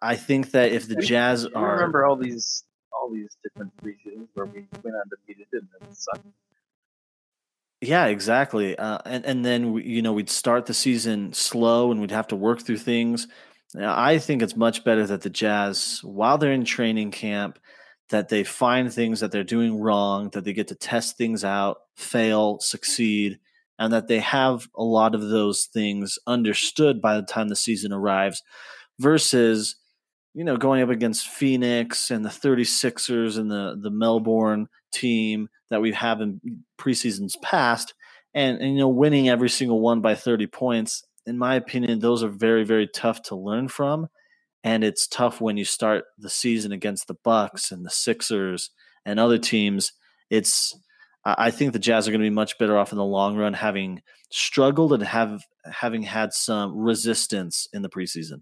I think that if the Jazz I are remember all these all these different preseasons where we went undefeated and then sucked. Yeah, exactly. Uh, and and then we, you know we'd start the season slow and we'd have to work through things. Now, I think it's much better that the Jazz, while they're in training camp, that they find things that they're doing wrong, that they get to test things out, fail, succeed, and that they have a lot of those things understood by the time the season arrives versus you know going up against Phoenix and the 36ers and the the Melbourne team that we have in preseasons past and, and you know winning every single one by 30 points. In my opinion those are very very tough to learn from and it's tough when you start the season against the Bucks and the Sixers and other teams. It's I think the Jazz are going to be much better off in the long run, having struggled and have having had some resistance in the preseason.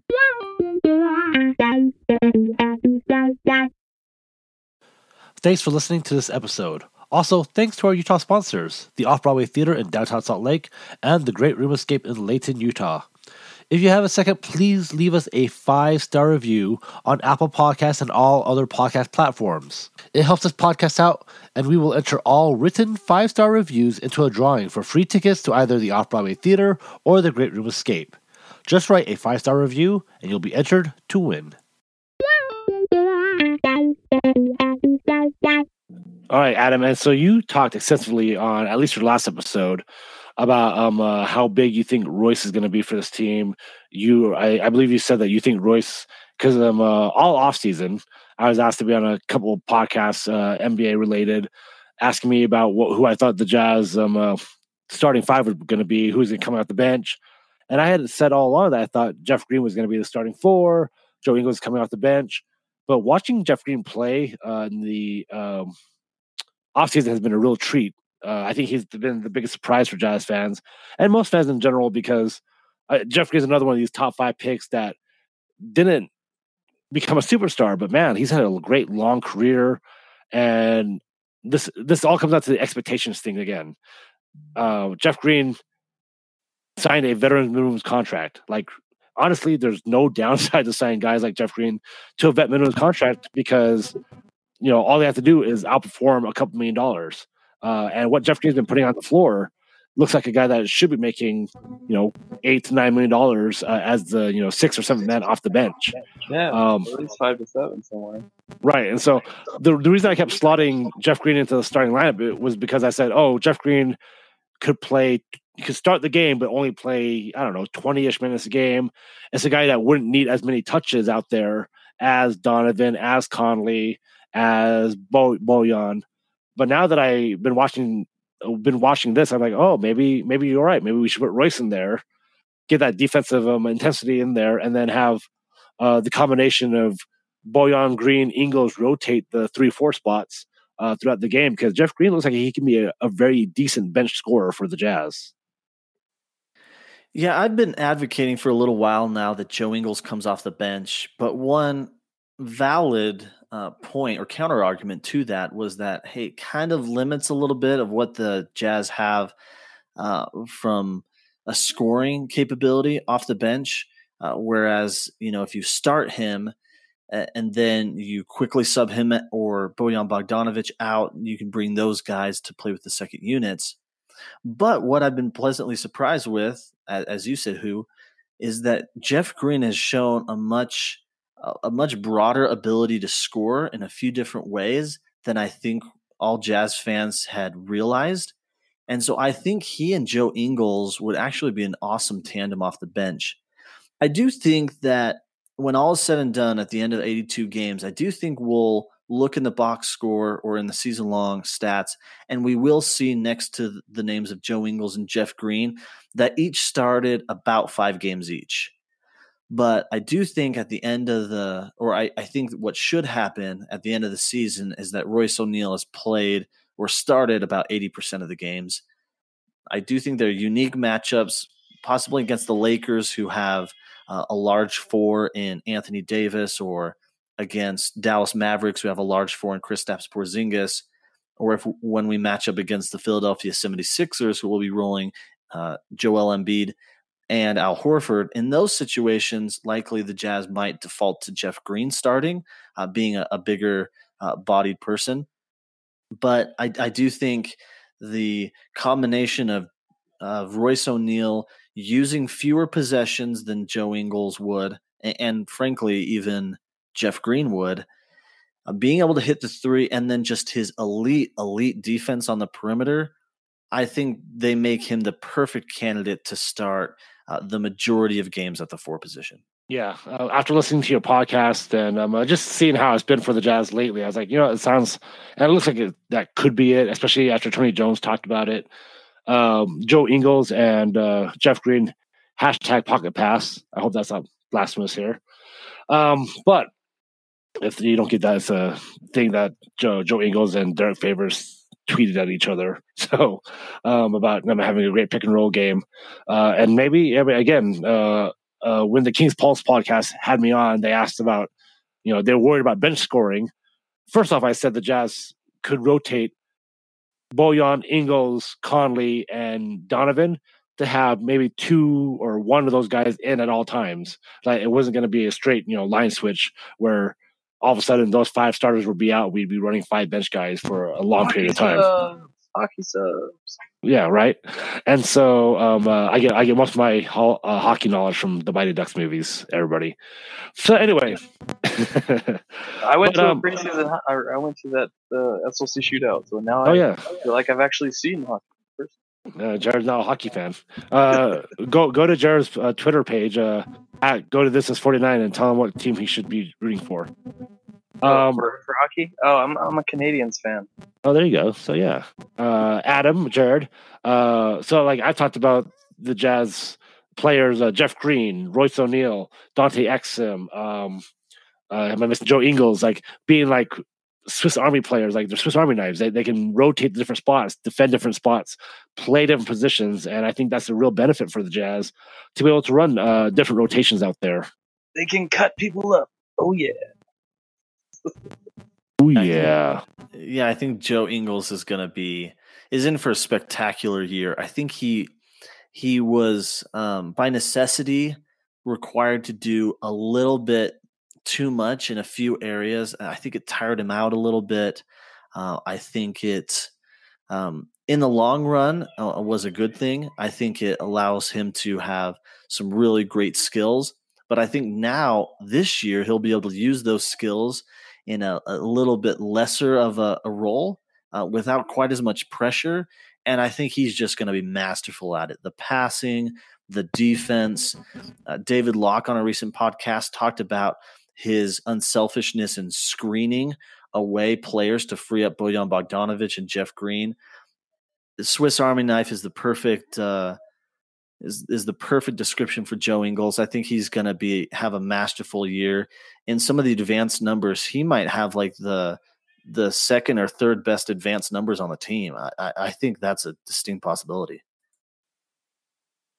Thanks for listening to this episode. Also, thanks to our Utah sponsors, the Off Broadway Theater in downtown Salt Lake and the Great Room Escape in Layton, Utah. If you have a second, please leave us a five star review on Apple Podcasts and all other podcast platforms. It helps us podcast out, and we will enter all written five star reviews into a drawing for free tickets to either the Off Broadway Theater or the Great Room Escape. Just write a five star review, and you'll be entered to win. All right, Adam. And so you talked extensively on at least your last episode about um uh, how big you think Royce is going to be for this team. You, I, I believe you said that you think Royce because um uh, all off season I was asked to be on a couple of podcasts uh, NBA related, asking me about what who I thought the Jazz um uh, starting five was going to be, who's going to come out the bench, and I had said all along that I thought Jeff Green was going to be the starting four, Joe Ingles coming off the bench, but watching Jeff Green play uh, in the um, offseason has been a real treat uh, I think he's been the biggest surprise for Jazz fans and most fans in general because uh, Jeffrey is another one of these top five picks that didn't become a superstar, but man, he's had a great long career, and this this all comes out to the expectations thing again. Uh, Jeff Green signed a veteran minimum contract. Like honestly, there's no (laughs) downside to signing guys like Jeff Green to a vet minimum contract because you know all they have to do is outperform a couple million dollars. Uh, and what Jeff Green's been putting on the floor looks like a guy that should be making you know eight to nine million dollars uh, as the you know six or seven man off the bench. Yeah, um, at least five to seven somewhere. Right, and so the the reason I kept slotting Jeff Green into the starting lineup was because I said, oh, Jeff Green could play you could start the game, but only play, I don't know, 20 ish minutes a game. It's a guy that wouldn't need as many touches out there as Donovan, as Conley, as Bo- Bojan. But now that I've been watching, been watching this, I'm like, oh, maybe, maybe you're right. Maybe we should put Royce in there, get that defensive um, intensity in there, and then have uh, the combination of Bojan, Green, Ingles rotate the three, four spots uh, throughout the game because Jeff Green looks like he can be a, a very decent bench scorer for the Jazz. Yeah, I've been advocating for a little while now that Joe Ingles comes off the bench, but one valid uh, point or counter argument to that was that hey, it kind of limits a little bit of what the Jazz have uh, from a scoring capability off the bench. Uh, whereas you know if you start him and then you quickly sub him or Bojan Bogdanovic out, you can bring those guys to play with the second units. But what I've been pleasantly surprised with, as you said, Huu is that Jeff Green has shown a much a much broader ability to score in a few different ways than I think all Jazz fans had realized. And so I think he and Joe Ingles would actually be an awesome tandem off the bench. I do think that when all is said and done at the end of 82 games, I do think we'll look in the box score or in the season long stats, and we will see next to the names of Joe Ingles and Jeff Green that each started about five games each. But I do think at the end of the, or I, I think what should happen at the end of the season is that Royce O'Neale has played or started about 80% of the games. I do think they're unique matchups, possibly against the Lakers, who have uh, a large four in Anthony Davis or against Dallas Mavericks, who have a large four in Kristaps Porzingis, or if when we match up against the Philadelphia 76ers, who will be rolling uh, Joel Embiid and Al Horford, in those situations, likely the Jazz might default to Jeff Green starting, uh, being a, a bigger uh, bodied person. But I, I, do think the combination of, Royce O'Neale using fewer possessions than Joe Ingles would, and, and frankly, even Jeff Green would, uh, being able to hit the three and then just his elite, elite defense on the perimeter, I think they make him the perfect candidate to start uh, the majority of games at the four position. Yeah, uh, after listening to your podcast and um, uh, just seeing how it's been for the Jazz lately, I was like, you know, it sounds and it looks like it, that could be it, especially after Tony Jones talked about it. Um, Joe Ingles and uh, Jeff Green hashtag pocket pass. I hope that's not blasphemous here. Um, but if you don't get that, it's a thing that Joe, Joe Ingles and Derrick Favors tweeted at each other. (laughs) So um, about them having a great pick and roll game, uh, and maybe again uh, uh, when the King's Pulse podcast had me on, they asked about you know they're worried about bench scoring. First off, I said the Jazz could rotate Bojan, Ingles, Conley, and Donovan to have maybe two or one of those guys in at all times. Like it wasn't going to be a straight, you know, line switch where all of a sudden those five starters would be out. We'd be running five bench guys for a long hockey period of time. Subs. Hockey subs. Yeah, right. And so um, uh, I get I get most of my ho- uh, hockey knowledge from the Mighty Ducks movies. Everybody. So anyway, (laughs) I went but, to um, a preseason. I went to that uh, SLC shootout. So now oh I yeah, feel like I've actually seen hockey. Uh, Jared's not a hockey fan. Uh, go go to Jared's uh, Twitter page. Uh, at, go to this is forty nine and tell him what team he should be rooting for. Oh, um, for, for, hockey? Oh, I'm I'm a Canadiens fan. Oh, there you go. So yeah, uh, Adam, Jared. Uh, so like I talked about the Jazz players: uh, Jeff Green, Royce O'Neale, Dante Exum. Um, uh, am I missing Joe Ingles? Like being like Swiss Army players, like they're Swiss Army knives. They, they can rotate the different spots, defend different spots, play different positions, and I think that's a real benefit for the Jazz to be able to run uh, different rotations out there. They can cut people up. Oh yeah. oh yeah. yeah, I think Joe Ingles is going to be is in for a spectacular year. I think he he was um, by necessity required to do a little bit too much in a few areas. I think it tired him out a little bit. Uh, I think it, um, in the long run, uh, was a good thing. I think it allows him to have some really great skills. But I think now, this year, he'll be able to use those skills in a, a little bit lesser of a, a role uh, without quite as much pressure. And I think he's just going to be masterful at it. The passing, the defense. Uh, David Locke on a recent podcast talked about his unselfishness in screening away players to free up Bojan Bogdanovic and Jeff Green. The Swiss Army knife is the perfect uh, is is the perfect description for Joe Ingles. I think he's going to be have a masterful year. In some of the advanced numbers, he might have like the the second or third best advanced numbers on the team. I, I think that's a distinct possibility.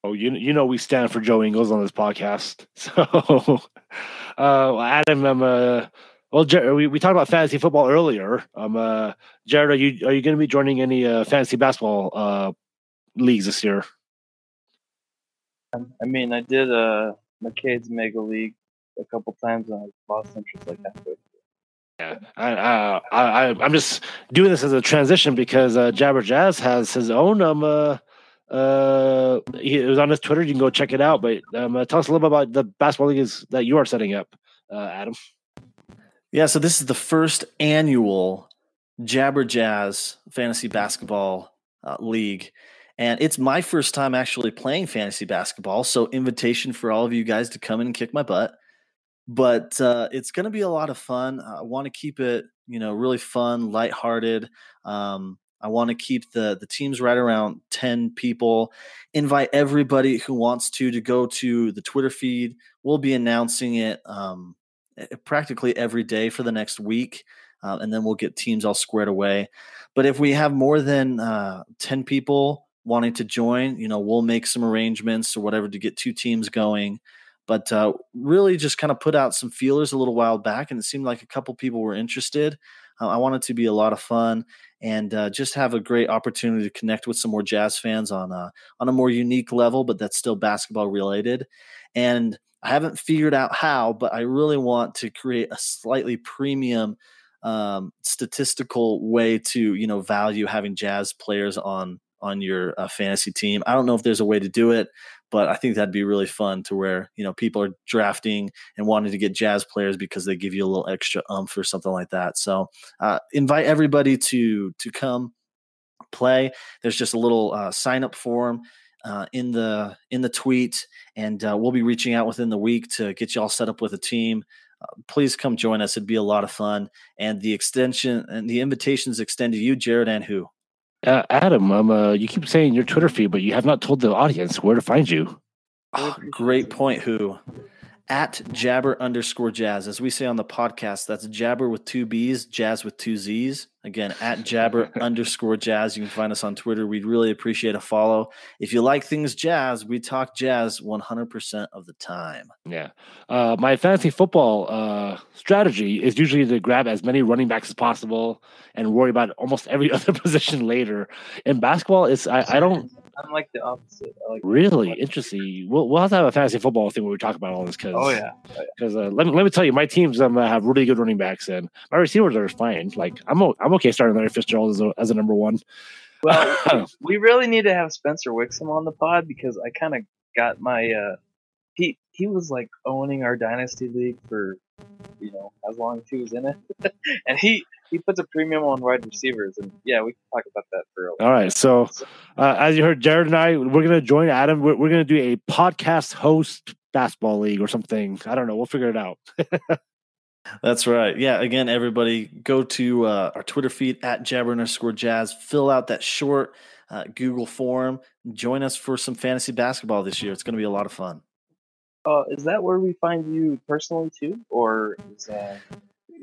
Oh, you you know we stand for Joe Ingles on this podcast. (laughs) So, uh, Adam, I'm uh, well, we, we talked about fantasy football earlier. Um, uh, Jared, are you are you going to be joining any uh, fantasy basketball uh, leagues this year? I mean, I did uh McCade's Mega League a couple times, and I lost interest like halfway. Yeah, I, uh, I, I, I'm just doing this as a transition because uh, Jabber Jazz has his own. Um, uh, uh, he, it was on his Twitter. You can go check it out. But um, uh, tell us a little bit about the basketball leagues that you are setting up, uh, Adam. Yeah, so this is the first annual Jabber Jazz Fantasy Basketball uh, League. And it's my first time actually playing fantasy basketball. So, invitation for all of you guys to come in and kick my butt but uh, it's going to be a lot of fun. I want to keep it, you know, really fun, lighthearted. Um, I want to keep the the teams right around ten people. Invite everybody who wants to to go to the Twitter feed. We'll be announcing it um, practically every day for the next week, uh, and then we'll get teams all squared away. But if we have more than uh, ten people wanting to join, you know, we'll make some arrangements or whatever to get two teams going. But uh, really, just kind of put out some feelers a little while back, and it seemed like a couple people were interested. Uh, I want it to be a lot of fun and uh, just have a great opportunity to connect with some more jazz fans on a on a more unique level, but that's still basketball related. And I haven't figured out how, but I really want to create a slightly premium um, statistical way to you know value having jazz players on on your uh, fantasy team. I don't know if there's a way to do it but I think that'd be really fun to where you know people are drafting and wanting to get jazz players because they give you a little extra umph or something like that. So uh, invite everybody to to come play. There's just a little uh, sign up form. Uh, in the in the tweet, and uh, we'll be reaching out within the week to get you all set up with a team. Uh, please come join us; it'd be a lot of fun. And the extension and the invitations extend to you, Jared, and Huu? Uh, Adam, um, uh, you keep saying your Twitter feed, but you have not told the audience where to find you. Oh, great point, Huu? At jabber underscore jazz. As we say on the podcast, that's jabber with two B's, jazz with two Z's. Again, at jabber (laughs) underscore jazz. You can find us on Twitter. We'd really appreciate a follow. If you like things jazz, we talk jazz 100% of the time. Yeah. Uh, my fantasy football uh, strategy is usually to grab as many running backs as possible and worry about almost every (laughs) other position later. In basketball, it's I, I don't I'm like the opposite. Like really interesting. We'll, we'll have to have a fantasy football thing where we talk about all this because oh yeah, because oh, yeah. uh, let me let me tell you, my teams um, have really good running backs and my receivers are fine. Like I'm I'm okay starting Larry Fitzgerald as a, as a number one. Well, we (coughs) really need to have Spencer Wixom on the pod because I kind of got my uh, he he was like owning our dynasty league for you know as long as he was in it, (laughs) and he he puts a premium on wide receivers, and yeah, we can talk about that for a All right, so uh, as you heard, Jared and I, we're gonna join Adam. We're, we're gonna do a podcast host basketball league or something. I don't know. We'll figure it out. (laughs) That's right. Yeah. Again, everybody go to uh, our Twitter feed at jabber underscore jazz. Fill out that short uh, Google form. Join us for some fantasy basketball this year. It's going to be a lot of fun. Uh, is that where we find you personally too, or is that?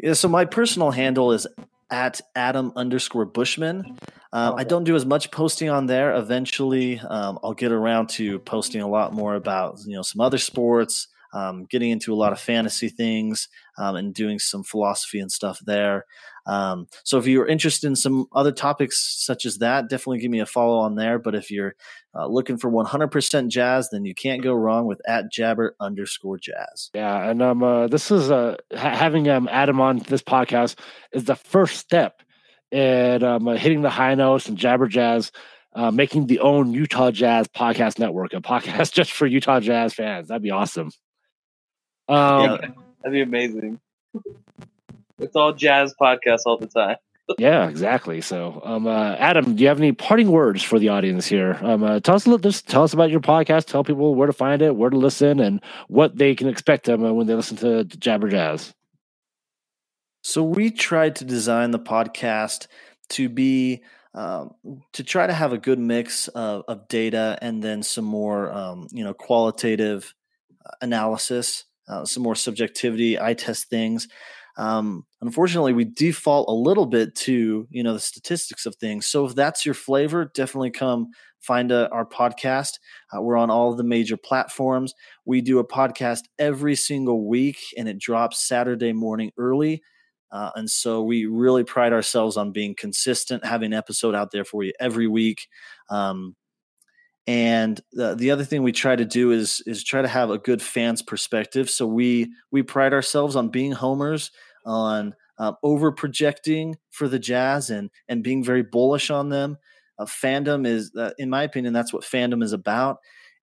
Yeah, so my personal handle is at Adam underscore Bushman. Um, I don't do as much posting on there. Eventually, um, I'll get around to posting a lot more about you know some other sports, um, getting into a lot of fantasy things, um, and doing some philosophy and stuff there. Um, so if you're interested in some other topics such as that, definitely give me a follow on there. But if you're uh, looking for 100% jazz, then you can't go wrong with at jabber underscore jazz. Yeah, and um, uh, this is uh, ha- having um Adam on this podcast is the first step in um, uh, hitting the high notes and jabber jazz. Uh, making the own Utah Jazz podcast network, a podcast (laughs) just for Utah Jazz fans. That'd be awesome. Um, Yeah, that'd be amazing. It's all jazz podcasts all the time. (laughs) Yeah, exactly. So, um, uh, Adam, do you have any parting words for the audience here? Um, uh, tell us a little, just tell us about your podcast. Tell people where to find it, where to listen, and what they can expect um, uh, when they listen to Jabber Jazz. So we tried to design the podcast to be um, to try to have a good mix of, of data and then some more um, you know qualitative uh, analysis, uh, some more subjectivity. I test things. Um, unfortunately, we default a little bit to you know the statistics of things. So if that's your flavor, definitely come find a, our podcast. Uh, we're on all the major platforms. We do a podcast every single week, and it drops Saturday morning early. Uh, and so we really pride ourselves on being consistent, having an episode out there for you every week. Um, and the, the other thing we try to do is is try to have a good fans perspective. So we we pride ourselves on being homers, on um, over projecting for the Jazz, and and being very bullish on them. Uh, fandom is, uh, in my opinion, that's what fandom is about.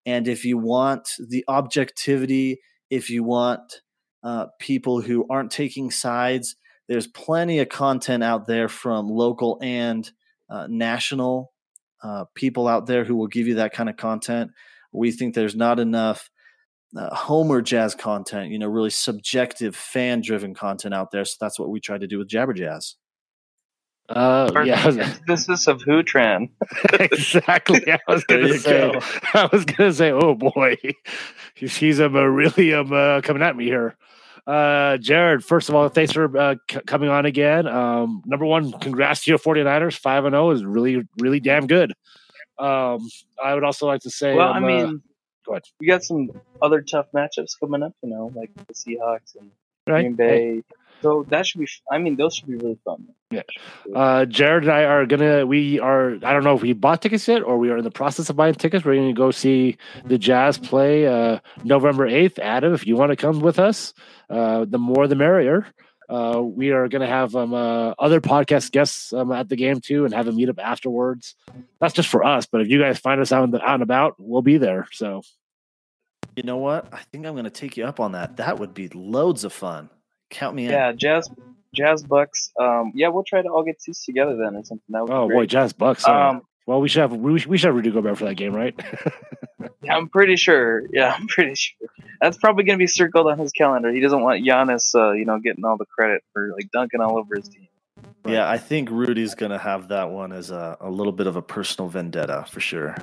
And if you want the objectivity, if you want uh, people who aren't taking sides, there's plenty of content out there from local and uh, national uh, people out there who will give you that kind of content. We think there's not enough uh, Homer jazz content, you know, really subjective, fan driven content out there. So that's what we try to do with Jabber Jazz. Uh, yeah, This is of Huu Tran. (laughs) exactly. I was (laughs) gonna say. go. I was gonna say. Oh boy, (laughs) he's, he's um, uh, really um, uh, coming at me here. Uh, Jared, first of all, thanks for uh, c- coming on again. Um, number one, congrats to your 49ers. 5 and 0 is really, really damn good. Um, I would also like to say, Well, I um, uh, mean, go ahead. we got some other tough matchups coming up. You know, like the Seahawks and right? Green Bay. So that should be. I mean, those should be really fun. Yeah. Uh, Jared and I are gonna. We are. I don't know if we bought tickets yet, or we are in the process of buying tickets. We're gonna go see the Jazz play uh, November eighth. Adam, if you want to come with us, uh, the more the merrier. Uh, we are gonna have um, uh, other podcast guests um, at the game too, and have a meetup afterwards. That's just for us, but if you guys find us out, in the, out and about, we'll be there. So You know what? I think I'm going to take you up on that. That would be loads of fun. Count me in. Yeah, Jazz, Jazz Bucks. Um, yeah, we'll try to all get seats together then or something. That would oh be boy. Jazz Bucks. uh, Um, well, we should have we, we should have Rudy Gobert for that game, right? yeah, (laughs) I'm pretty sure. Yeah, I'm pretty sure. That's probably going to be circled on his calendar. He doesn't want Giannis, uh, you know, getting all the credit for like dunking all over his team. Yeah, I think Rudy's going to have that one as a, a little bit of a personal vendetta for sure.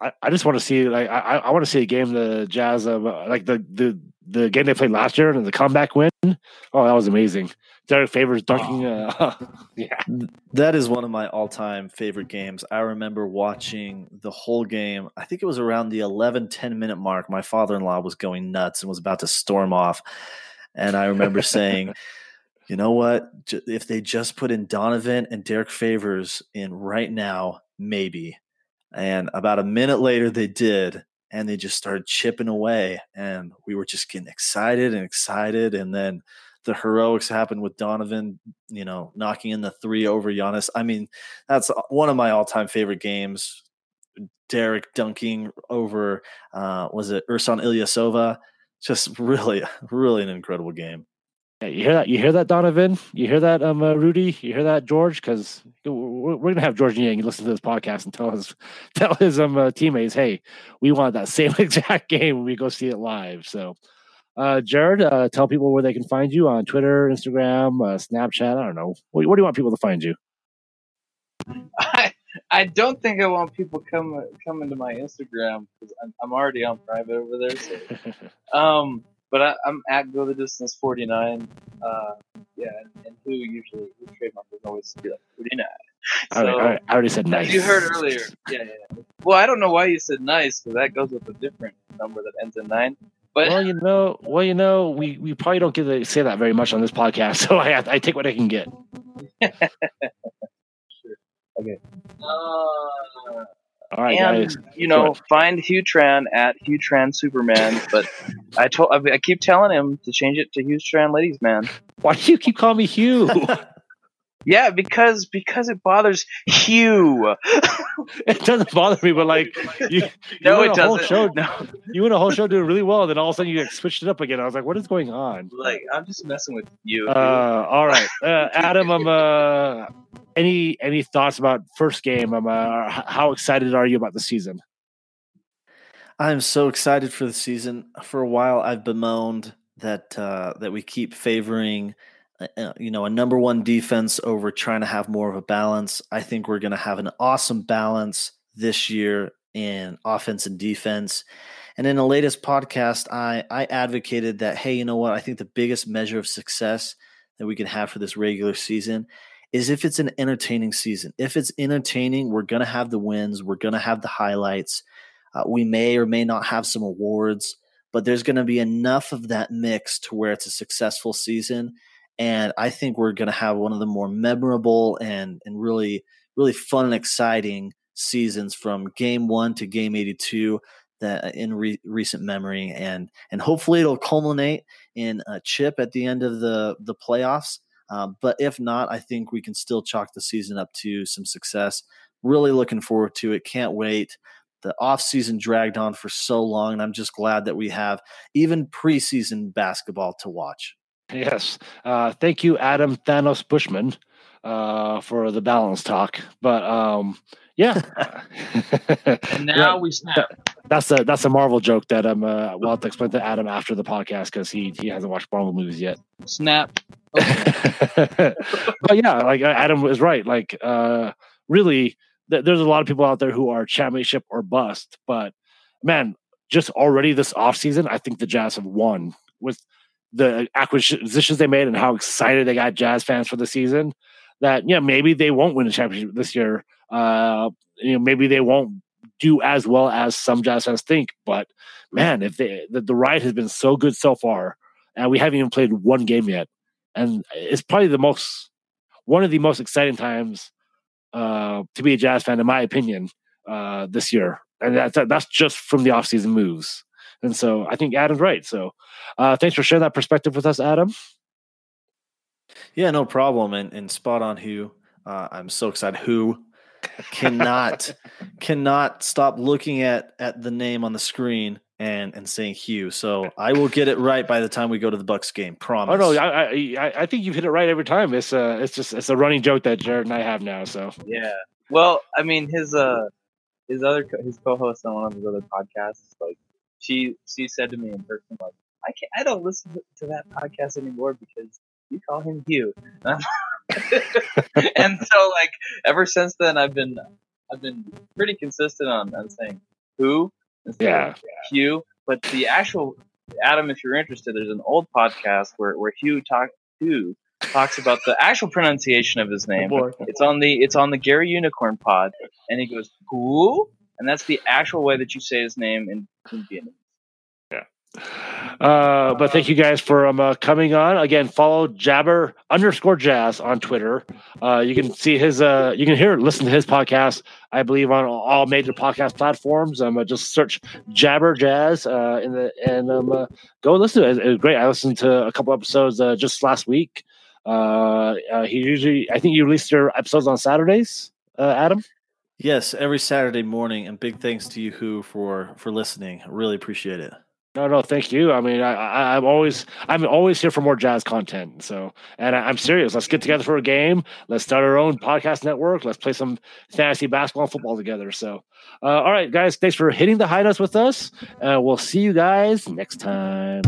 I, I just want to see like I, I want to see a game the Jazz of uh, like the the the game they played last year and the comeback win. Oh, that was amazing. Derrick Favors dunking. Uh, (laughs) yeah, That is one of my all time favorite games. I remember watching the whole game. I think it was around the 11, 10 minute mark. My father in law was going nuts and was about to storm off. And I remember (laughs) saying, you know what? If they just put in Donovan and Derrick Favors in right now, maybe. And about a minute later, they did. And they just started chipping away. And we were just getting excited and excited. And then the heroics happened with Donovan, you know, knocking in the three over Giannis. I mean, that's one of my all time favorite games. Derrick dunking over, uh, was it Ersan Ilyasova? Just (laughs) really, really an incredible game. Yeah, you hear that? You hear that, Donovan? You hear that, um, uh, Rudy? You hear that, George? Because we're, we're gonna have Georges Niang listen to this podcast and tell his (laughs) tell his um uh, teammates, hey, we want that same (laughs) exact game when we go see it live. So, uh, Jared, uh, tell people where they can find you on Twitter, Instagram, uh, Snapchat. I don't know. Where, where do you want people to find you? I, (laughs) I don't think I want people come coming to my Instagram because I'm, I'm already on private over there. So. Um, but I, I'm at go the distance 49. Uh, yeah, and, and Huu usually Huu trademark is always be like 49. I, So- I already- I already said nice. You heard earlier. Yeah, yeah. yeah. Well, I don't know why you said nice because that goes with a different number that ends in nine. But Well, you know, well, you know, we, we probably don't get to say that very much on this podcast, (laughs) so I I take what I can get. (laughs) All right, and guys. you know, find Hugh Tran at Hugh Tran Superman. But I told I, I keep telling him to change it to Hugh Tran Ladies Man. Why do you keep calling me Hugh? (laughs) Yeah, because because it bothers Hugh. (laughs) it doesn't bother me, but like you, (laughs) you No, went it a whole doesn't. show, (laughs) No, you went a whole show doing really well, then all of a sudden you like, switched it up again. I was like, what is going on? like I'm just messing with you. Uh, all right, uh, Adam. I'm uh, any any thoughts about first game? I'm uh, how excited are you about the season? I'm so excited for the season. For a while, I've bemoaned that uh, that we keep favoring, you know, a number one defense over trying to have more of a balance. I think we're going to have an awesome balance this year in offense and defense. And in the latest podcast, I I advocated that hey, you know what? I think the biggest measure of success that we can have for this regular season is if it's an entertaining season. If it's entertaining, we're going to have the wins, we're going to have the highlights. Uh, we may or may not have some awards, but there's going to be enough of that mix to where it's a successful season. And I think we're going to have one of the more memorable and and really really fun and exciting seasons from game one to game 82 that uh, in re- recent memory and and hopefully it'll culminate in a chip at the end of the the playoffs. Uh, but if not i think we can still chalk the season up to some success. Really looking forward to it. Can't wait. The off season dragged on for so long and i'm just glad that we have even preseason basketball to watch Yes. Uh, thank you, Adam Thanos Bushman, uh, for the balance talk. But um, yeah, (laughs) And now we (laughs) snap. that's a that's a Marvel joke that I'm uh, we'll have to explain to Adam after the podcast because he he hasn't watched Marvel movies yet. Snap. (laughs) but yeah, like uh, Adam was right. Like, uh, really, th- there's a lot of people out there who are championship or bust. But man, just already this offseason, I think the Jazz have won with the acquisitions they made and how excited they got Jazz fans for the season. That yeah, maybe they won't win a championship this year. Uh, you know, maybe they won't do as well as some Jazz fans think. But man, if they the, the ride has been so good so far, and we haven't even played one game yet and it's probably the most one of the most exciting times uh, to be a jazz fan in my opinion uh, this year and that's that's just from the offseason moves and so i think adam's right so uh, thanks for sharing that perspective with us adam Yeah, no problem. And, and spot on Huu. Uh, I'm so excited. Who cannot (laughs) cannot stop looking at at the name on the screen and and saying Hugh. So I will get it right by the time we go to the Bucks game. Promise. oh no I, I I- i think you've hit it right every time it's uh it's just it's a running joke that jared and i have now so Yeah. Well, I mean, his uh, his other co- his co-host on one of his other podcasts, like she she said to me in person, like, I can't, I don't listen to- that podcast anymore because you call him Hugh. (laughs) and so, like, ever since then, I've been I've been pretty consistent on, on saying who instead yeah of Hugh. But the actual Adam, if you're interested, there's an old podcast where where Hugh talk Hugh talks about the actual pronunciation of his oh, name. boy. It's on the it's on the Gary Unicorn Pod, and he goes who, and that's the actual way that you say his name in, in Vietnamese. Uh, but thank you guys for um, uh, coming on again. Follow Jabber underscore Jazz on Twitter. Uh, you can see his. Uh, you can hear, listen to his podcast. I believe on all major podcast platforms. Um, uh, just search Jabber Jazz uh, in the and um, uh, go listen to it. It was great. I listened to a couple episodes uh, just last week. Uh, uh, he usually, I think you release your episodes on Saturdays, uh, Adam. Yes, every Saturday morning. And big thanks to you, Huu, for for listening. Really appreciate it. No, no, thank you. I mean, I, I'm always, I'm always here for more jazz content. So, and I, I'm serious. Let's get together for a game. Let's start our own podcast network. Let's play some fantasy basketball and football together. So, uh, all right, guys, thanks for hitting the high notes with us. Uh, we'll see you guys next time.